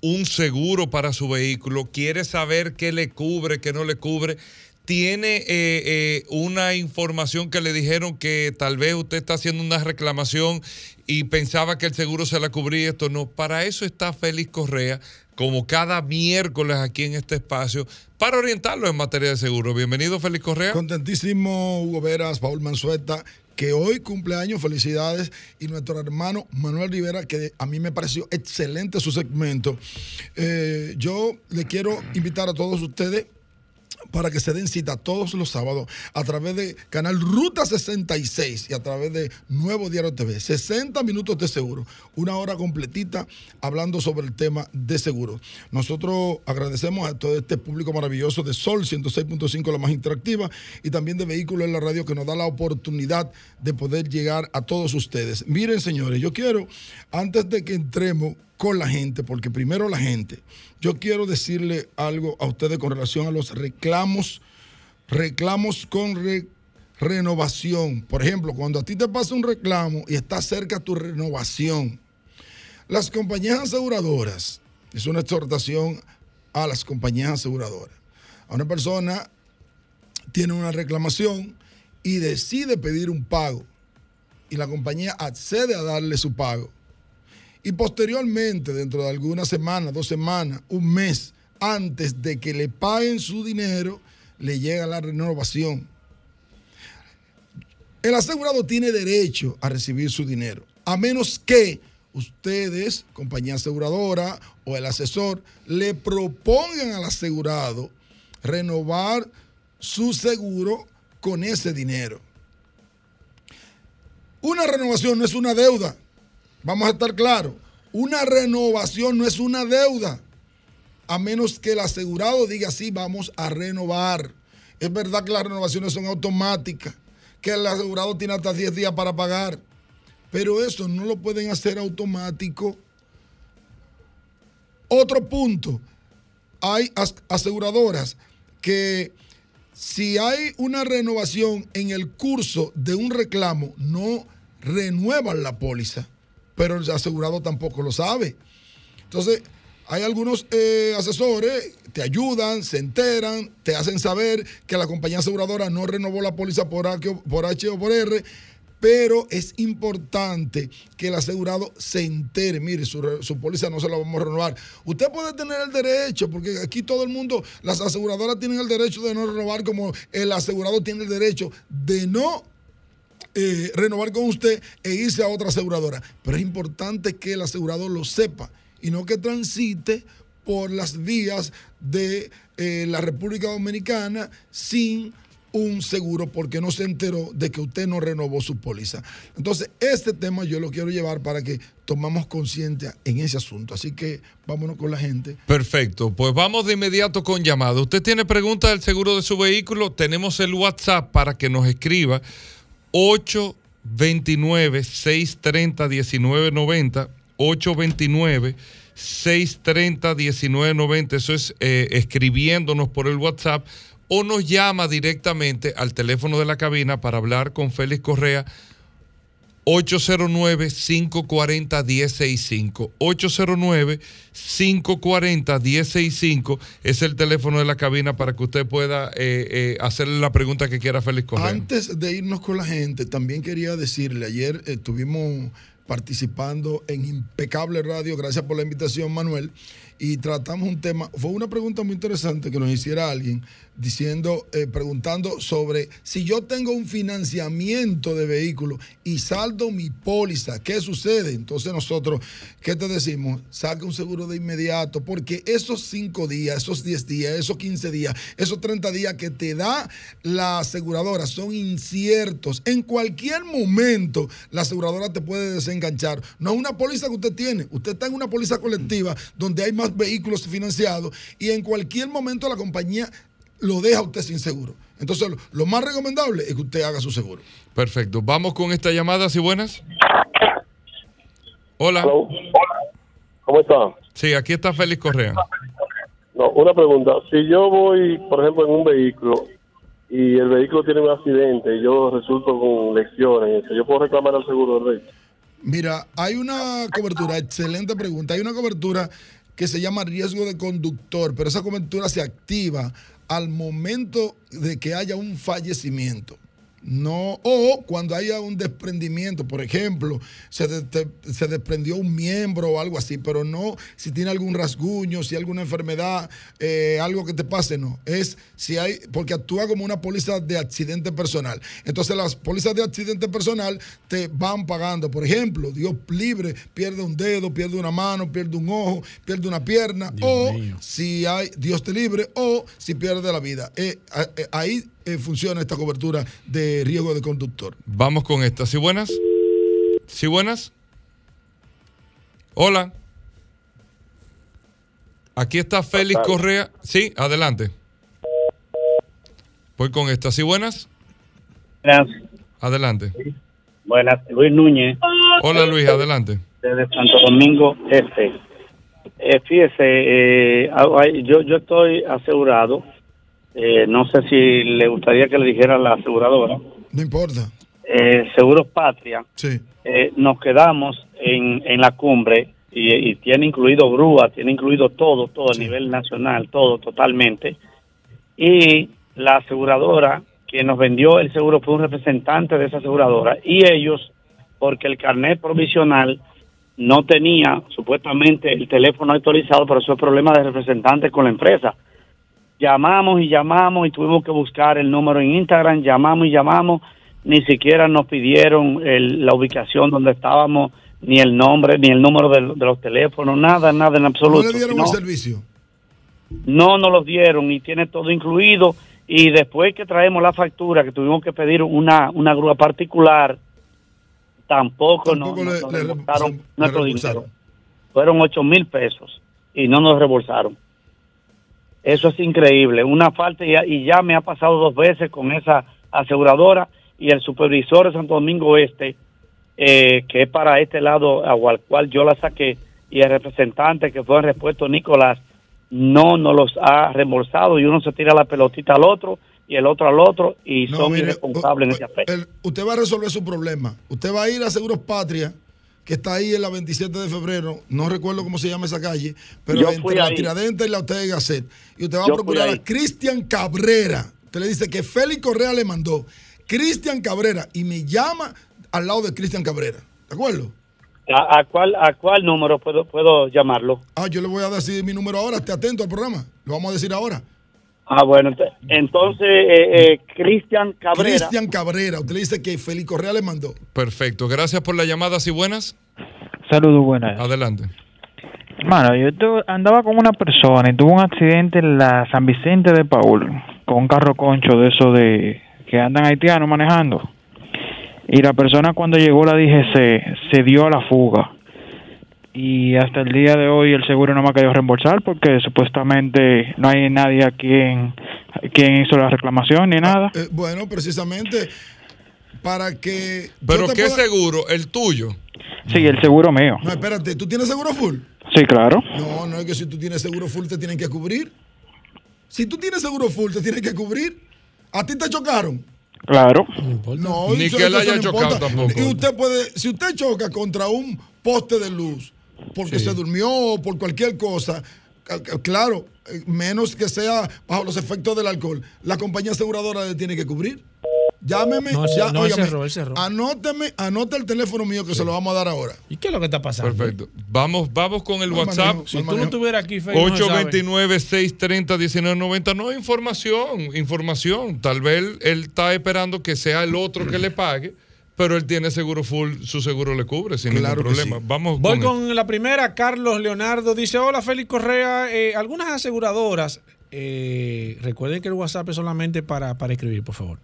un seguro para su vehículo, quiere saber qué le cubre, qué no le cubre, tiene eh, eh, una información que le dijeron que tal vez usted está haciendo una reclamación y pensaba que el seguro se la cubría, esto no. Para eso está Félix Correa, como cada miércoles aquí en este espacio, para orientarlo en materia de seguro. Bienvenido, Félix Correa. Contentísimo, Hugo Veras, Paul Manzueta, que hoy cumpleaños, felicidades, y nuestro hermano Manuel Rivera, que a mí me pareció excelente su segmento. Eh, yo le quiero invitar a todos ustedes para que se den cita todos los sábados a través de canal Ruta 66 y a través de Nuevo Diario TV. 60 minutos de seguro, una hora completita hablando sobre el tema de seguro. Nosotros agradecemos a todo este público maravilloso de Sol 106.5, la más interactiva, y también de Vehículos en la Radio que nos da la oportunidad de poder llegar a todos ustedes. Miren, señores, yo quiero, antes de que entremos con la gente, porque primero la gente, yo quiero decirle algo a ustedes con relación a los reclamos, reclamos con re- renovación. Por ejemplo, cuando a ti te pasa un reclamo y está cerca tu renovación, las compañías aseguradoras, es una exhortación a las compañías aseguradoras. A una persona tiene una reclamación y decide pedir un pago. y la compañía accede a darle su pago. Y posteriormente, dentro de algunas semanas, dos semanas, un mes, antes de que le paguen su dinero, le llega la renovación. El asegurado tiene derecho a recibir su dinero, a menos que ustedes, compañía aseguradora o el asesor, le propongan al asegurado renovar su seguro con ese dinero. Una renovación no es una deuda. Vamos a estar claros. Una renovación no es una deuda. A menos que el asegurado diga sí, vamos a renovar. Es verdad que las renovaciones son automáticas, que el asegurado tiene hasta 10 días para pagar. Pero eso no lo pueden hacer automático. Otro punto. Hay aseguradoras que si hay una renovación en el curso de un reclamo, no renuevan la póliza, pero el asegurado tampoco lo sabe. Entonces, hay algunos eh, asesores, te ayudan, se enteran, te hacen saber que la compañía aseguradora no renovó la póliza por H, o por R, pero es importante que el asegurado se entere, mire, su, su, póliza no se la vamos a renovar. Usted puede tener el derecho, porque aquí todo el mundo, las aseguradoras tienen el derecho de no renovar como el asegurado tiene el derecho de no eh, renovar con usted e irse a otra aseguradora. Pero es importante que el asegurador lo sepa y no que transite por las vías de eh, la República Dominicana sin un seguro porque no se enteró de que usted no renovó su póliza. Entonces, este tema yo lo quiero llevar para que tomamos conciencia en ese asunto. Así que vámonos con la gente. Perfecto, pues vamos de inmediato con llamada. Usted tiene preguntas del seguro de su vehículo, tenemos el WhatsApp para que nos escriba 829-630-1990, 829-630-1990, eso es eh, escribiéndonos por el WhatsApp o nos llama directamente al teléfono de la cabina para hablar con Félix Correa 809-540-1065. 809-540-1065 es el teléfono de la cabina para que usted pueda eh, eh, hacerle la pregunta que quiera Félix Correa. Antes de irnos con la gente, también quería decirle, ayer estuvimos participando en Impecable Radio, gracias por la invitación Manuel, y tratamos un tema, fue una pregunta muy interesante que nos hiciera alguien diciendo, eh, preguntando sobre si yo tengo un financiamiento de vehículo y saldo mi póliza, ¿qué sucede? Entonces nosotros, ¿qué te decimos? Saca un seguro de inmediato, porque esos cinco días, esos 10 días, esos 15 días, esos 30 días que te da la aseguradora son inciertos. En cualquier momento la aseguradora te puede desenganchar. No es una póliza que usted tiene, usted está en una póliza colectiva donde hay más vehículos financiados y en cualquier momento la compañía lo deja usted sin seguro. Entonces, lo más recomendable es que usted haga su seguro. Perfecto. Vamos con esta llamada, si buenas. Hola. ¿Cómo está? Sí, aquí está Félix Correa. No, una pregunta. Si yo voy, por ejemplo, en un vehículo y el vehículo tiene un accidente y yo resulto con lesiones, ¿yo puedo reclamar al seguro del rey? Mira, hay una cobertura, excelente pregunta. Hay una cobertura que se llama riesgo de conductor, pero esa cobertura se activa al momento de que haya un fallecimiento. No, o cuando haya un desprendimiento, por ejemplo, se, se, desprendió un miembro o algo así, pero no si tiene algún rasguño, si hay alguna enfermedad, eh, algo que te pase, no. Es si hay, porque actúa como una póliza de accidente personal. Entonces las pólizas de accidente personal te van pagando. Por ejemplo, Dios libre, pierde un dedo, pierde una mano, pierde un ojo, pierde una pierna, o si hay, Dios te libre, o si pierde la vida. Eh, eh, ahí eh, funciona esta cobertura de riesgo de conductor. Vamos con esta. ¿Sí buenas? ¿Sí buenas? Hola. Aquí está Félix Correa. Sí, adelante. Voy con esta. ¿Sí buenas? Buenas. Adelante. Buenas, Luis Núñez. Hola Luis, adelante. Desde Santo Domingo Este. Eh, fíjese, eh, yo, yo estoy asegurado eh, no sé si le gustaría que le dijera a la aseguradora. No importa. Eh, Seguros Patria. Sí. Eh, nos quedamos en, en la cumbre y, tiene incluido grúa, tiene incluido todo, todo a nivel nacional, todo totalmente. Y la aseguradora, quien nos vendió el seguro, fue un representante de esa aseguradora y ellos porque el carnet provisional no tenía supuestamente el teléfono actualizado, pero eso es problema de representantes con la empresa. Llamamos y llamamos y tuvimos que buscar el número en Instagram, llamamos y llamamos, ni siquiera nos pidieron el- la ubicación donde estábamos, ni el nombre, ni el número de, de los teléfonos, nada, nada en ¿No absoluto. le dieron el servicio? no nos los dieron y tiene todo incluido. Y después que traemos la factura, que tuvimos que pedir una, una grúa particular, tampoco, no- Tampoco no- le- nos le- reembolsaron le nuestro reembolsaron. dinero. Fueron ocho mil pesos y no nos reembolsaron. Eso es increíble. Una falta y ya, y ya me ha pasado dos veces con esa aseguradora y el supervisor de Santo Domingo Este, eh, que es para este lado al cual yo la saqué, y el representante que fue en respuesta Nicolás, no nos los ha reembolsado y uno se tira la pelotita al otro y el otro al otro y No, son mire, irresponsables en ese aspecto. El- usted va a resolver su problema. Usted va a ir a Seguros Patria, que está ahí en la 27 de febrero. No recuerdo cómo se llama esa calle, pero Yo entre la ahí. Tiradentes y la Ortega y Gasset. Y usted va Yo a procurar a Cristian Cabrera. Usted le dice que Félix Correa le mandó. Cristian Cabrera. Y me llama al lado de Cristian Cabrera. ¿De acuerdo? ¿A, a cuál, ¿A cuál número puedo, puedo llamarlo? Ah, yo le voy a decir mi número ahora. Esté atento al programa. Lo vamos a decir ahora. Ah, bueno, ent- entonces, eh, eh, Cristian Cabrera. Cristian Cabrera. Usted le dice que Félix Correa le mandó. Perfecto. Gracias por la llamada. ¿Y buenas? Saludos, buenas. Adelante. Hermano, yo tu- andaba con una persona y tuvo un accidente en la San Vicente de Paul con un carro concho de eso de que andan haitianos manejando. Y la persona cuando llegó la DGC se dio a la fuga. Y hasta el día de hoy el seguro no me ha querido reembolsar porque supuestamente no hay nadie a quien, quien hizo la reclamación ni nada. Eh, bueno, precisamente para que. ¿Pero qué pueda- seguro? ¿El tuyo? Sí, el seguro mío. No, espérate, ¿tú tienes seguro full? Sí, claro. No, no es que si tú tienes seguro full te tienen que cubrir. Si tú tienes seguro full te tienen que cubrir. ¿A ti te chocaron? Claro. No, Ni eso- que él haya no chocado importa. tampoco. Y usted puede, si usted choca contra un poste de luz porque Sí. se durmió o por cualquier cosa, claro, eh, menos que sea bajo los efectos del alcohol, la compañía aseguradora le tiene que cubrir. Llámeme, No, ya, no, óigame, cerró, anóteme, anote el teléfono mío que se lo vamos a dar ahora. ¿Y qué es lo que está pasando? Perfecto. Vamos, vamos con el Mal WhatsApp. manejo, Si tú no estuvieras aquí, Fey, no se sabe. 829-630-1990. No, información, información. Tal vez él, él está esperando que sea el otro que le pague, pero él tiene seguro full, su seguro le cubre sin Claro ningún problema. sí. Vamos Voy con, con la primera, Carlos Leonardo dice, hola Félix Correa, eh, algunas aseguradoras, eh, recuerden que el WhatsApp es solamente para, para escribir, por favor.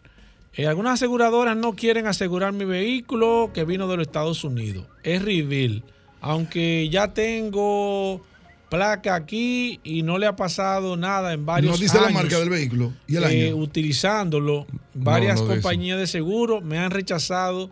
Eh, algunas aseguradoras no quieren asegurar mi vehículo que vino de los Estados Unidos. Es Reveal. Aunque ya tengo placa aquí y no le ha pasado nada en varios No dice la años, marca del vehículo y el eh, año. utilizándolo. Varias no compañías de seguro me han rechazado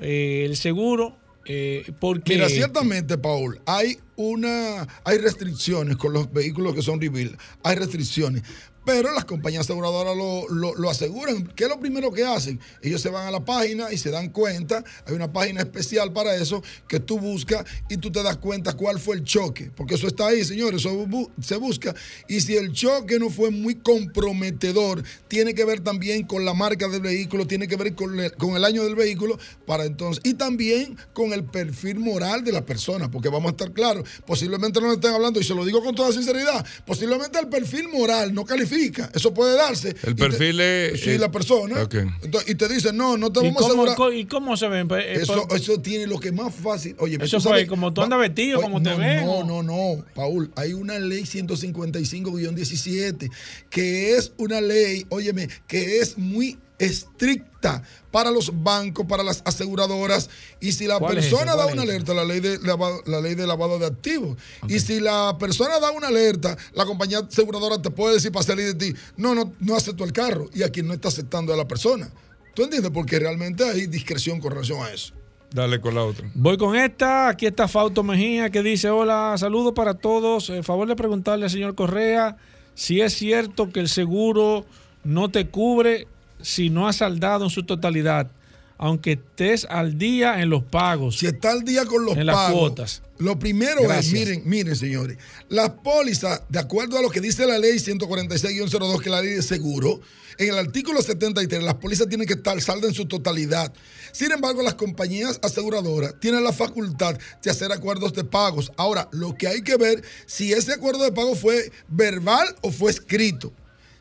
eh, el seguro eh, porque... Mira, ciertamente, Paul, hay una, hay restricciones con los vehículos que son reveal, hay restricciones. Pero las compañías aseguradoras lo, lo- aseguran. ¿Qué es lo primero que hacen? Ellos se van a la página y se dan cuenta. Hay una página especial para eso que tú buscas y tú te das cuenta cuál fue el choque. Porque eso está ahí, señores. Eso se busca. Y si el choque no fue muy comprometedor, tiene que ver también con la marca del vehículo, tiene que ver con el, con el año del vehículo. para entonces Y también con el perfil moral de la persona. Porque vamos a estar claros. Posiblemente no le estén hablando, y se lo digo con toda sinceridad, posiblemente el perfil moral no califica. Eso puede darse. El Y te- perfil es- Sí, la persona. Entonces, y te dicen, no, no te ¿Y vamos a cómo, asegurar. co- ¿Y cómo se ven? Pues, eh, Eso, por- eso tiene lo que más fácil. Oye, Eso fue sabes- como tú andas vestido, Oye, como te no, ven, No, o- no, no, Paul. Hay una ley 155-17 que es una ley, óyeme, que es muy estricta para los bancos, para las aseguradoras. Y si la ¿Cuál es persona da ¿Cuál una es alerta, la ley de lavado, la ley de lavado de activos. Y si la persona da una alerta, la compañía aseguradora te puede decir para salir de ti, no, no, no acepto el carro. Y aquí no está aceptando a la persona. ¿Tú entiendes? Porque realmente hay discreción con relación a eso. Dale con la otra. Voy con esta. Aquí está Fausto Mejía que dice: Hola, saludos para todos. Eh, favor de preguntarle al señor Correa si es cierto que el seguro no te cubre si no has saldado en su totalidad. aunque estés al día en los pagos. Si está al día con los en las pagos, cuotas. Lo primero Gracias. es, miren, miren, señores, las pólizas, de acuerdo a lo que dice la ley 146-02, que es la ley de seguro, en el artículo 73, las pólizas tienen que estar saldas en su totalidad. Sin embargo, las compañías aseguradoras tienen la facultad de hacer acuerdos de pagos. Ahora, lo que hay que ver si ese acuerdo de pago fue verbal o fue escrito.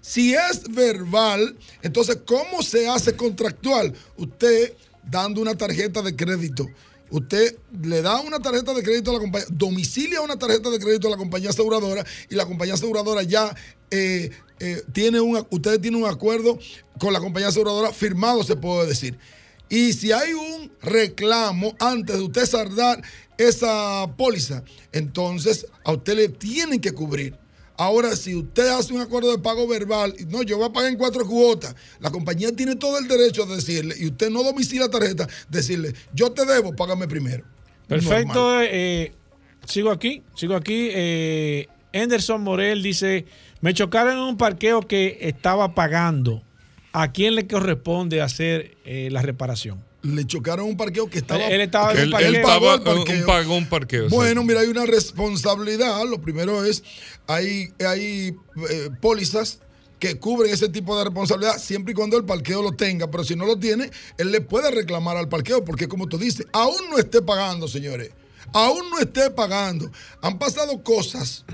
Si es verbal, entonces, ¿cómo se hace contractual? Usted dando una tarjeta de crédito. Usted le da una tarjeta de crédito a la compañía, domicilia una tarjeta de crédito a la compañía aseguradora y la compañía aseguradora ya eh, eh, tiene un, ustedes tienen un acuerdo con la compañía aseguradora firmado, se puede decir. Y si hay un reclamo antes de usted saldar esa póliza, entonces a usted le tienen que cubrir. Ahora, si usted hace un acuerdo de pago verbal, no, yo voy a pagar en cuatro cuotas, la compañía tiene todo el derecho de decirle, y usted no domicilia la tarjeta, decirle, yo te debo, págame primero. Perfecto. Normal. eh, sigo aquí, sigo aquí. eh, Anderson Morel dice, me chocaron en un parqueo que estaba pagando. ¿A quién le corresponde hacer eh, la reparación? Le chocaron un parqueo que estaba. Él estaba en un Él, parqueo. él pagó estaba, el un, parqueo. pagó un parqueo. sí. Bueno, mira, hay una responsabilidad. Lo primero es, hay, hay eh, pólizas que cubren ese tipo de responsabilidad siempre y cuando el parqueo lo tenga, pero si no lo tiene, él le puede reclamar al parqueo, porque como tú dices, aún no esté pagando, señores, aún no esté pagando. Han pasado cosas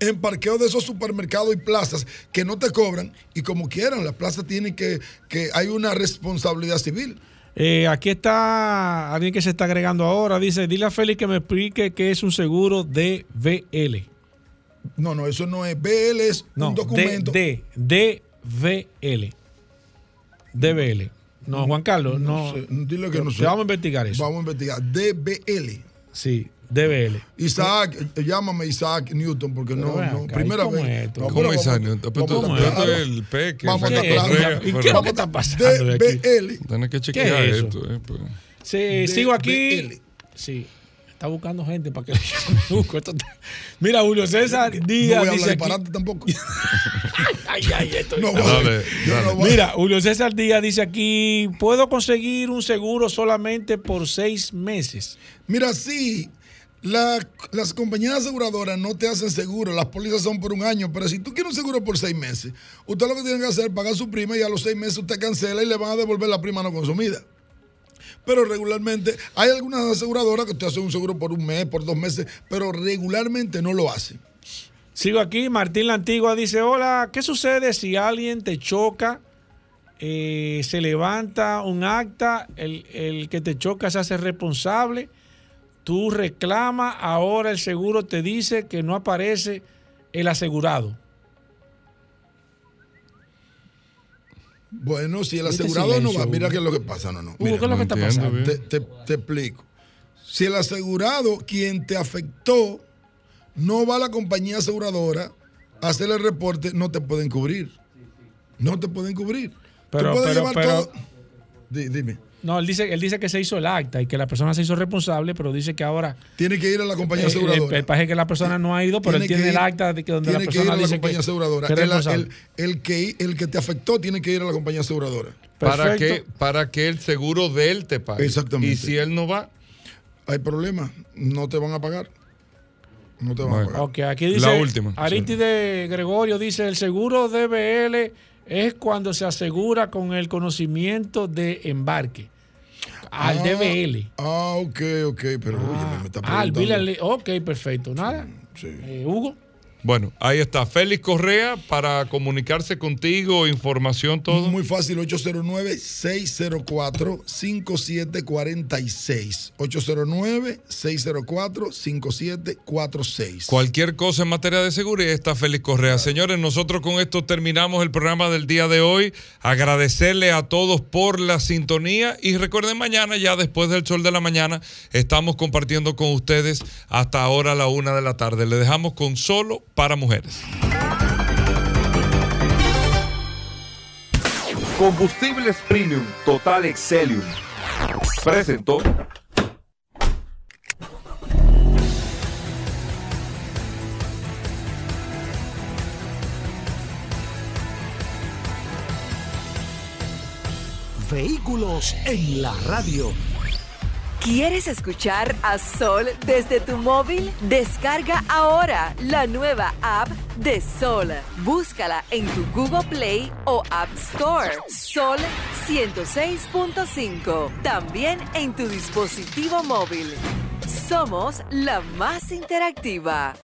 en parqueo de esos supermercados y plazas que no te cobran y como quieran, las plazas tienen que, que hay una responsabilidad civil. Eh, aquí está alguien que se está agregando ahora. Dice, dile a Félix que me explique qué es un seguro DVL. No, no, eso no es. BL es No, un documento. D, D, DVL. DVL. No, Juan Carlos, no. sé, dile que no sé. Vamos a investigar eso. Vamos a investigar. DBL. Sí, DVL. Isaac, llámame Isaac Newton, porque no, Pero ven no, acá, primera ¿y cómo vez. es esto? No, ¿Cómo es vamos- Newton? Pero eres claro. el peque, Vamos a ¿Y qué es lo que está pasando de aquí? DBL. Tienes que ¿Qué chequear es eso? esto. eh, pues. Sí, sigo aquí. DBL. Sí, está buscando gente para que [LAUGHS] esto. Mira, Julio César No Díaz voy a dice hablar aquí- disparate tampoco. [LAUGHS] Ay, ay, esto No está- voy. Dale, Yo dale. no voy. Mira, Julio César Díaz dice aquí, puedo conseguir un seguro solamente por seis meses. Mira, sí, la- las compañías aseguradoras no te hacen seguro, las pólizas son por un año, pero si tú quieres un seguro por seis meses, usted lo que tiene que hacer es pagar su prima y a los seis meses usted cancela y le van a devolver la prima no consumida. Pero regularmente hay algunas aseguradoras que te hacen un seguro por un mes, por dos meses, pero regularmente no lo hacen. Sigo aquí, Martín La Antigua dice, hola, ¿qué sucede si alguien te choca, eh, se levanta un acta, el, el que te choca se hace responsable, tú reclamas, ahora el seguro te dice que no aparece el asegurado? Bueno, si el Este asegurado no va, mira qué es lo que pasa, no, no. Hugo, mira. ¿qué es lo que está pasando? te, te- te explico. Si el asegurado, quien te afectó, no va a la compañía aseguradora a hacer el reporte, no te pueden cubrir. No te pueden cubrir. Pero- Tú puedes pero- llevar pero- todo. Dime. No, él dice, él dice que se hizo el acta y que la persona se hizo responsable, pero dice que ahora Tiene que ir a la compañía eh, el, aseguradora. el paje que la persona no ha ido, pero él que tiene el acta de que donde la tiene que ir persona a la dice que, compañía aseguradora. que El, responsable. el- el que, el que te afectó tiene que ir a la compañía aseguradora. ¿Para que, para que el seguro de él te pague. Exactamente. Y si él no va, Hay problema, no te van a pagar. No te van a pagar. Ok, aquí dice. La última, sí. Arítide Gregorio dice: el seguro DBL es cuando se asegura con el conocimiento de embarque. Al Ah, DBL. Ah, ok, ok, pero oye, me está Ah, al preguntando. and li- Ok, perfecto. Nada. Sí. Eh, Hugo. Bueno, ahí está. Félix Correa para comunicarse contigo, información, todo. Muy fácil, 809-604-5746. 809-604-5746. Cualquier cosa en materia de seguridad está Félix Correa. Señores, nosotros con esto terminamos el programa del día de hoy. Agradecerle a todos por la sintonía y recuerden mañana, ya después del sol de la mañana, estamos compartiendo con ustedes hasta ahora la una de la tarde. Le dejamos con solo para mujeres. Combustibles Premium Total Excelium. Presentó. Vehículos en la radio. ¿Quieres escuchar a Sol desde tu móvil? Descarga ahora la nueva app de Sol. Búscala en tu Google Play o App Store. Sol 106.5. También en tu dispositivo móvil. Somos la más interactiva.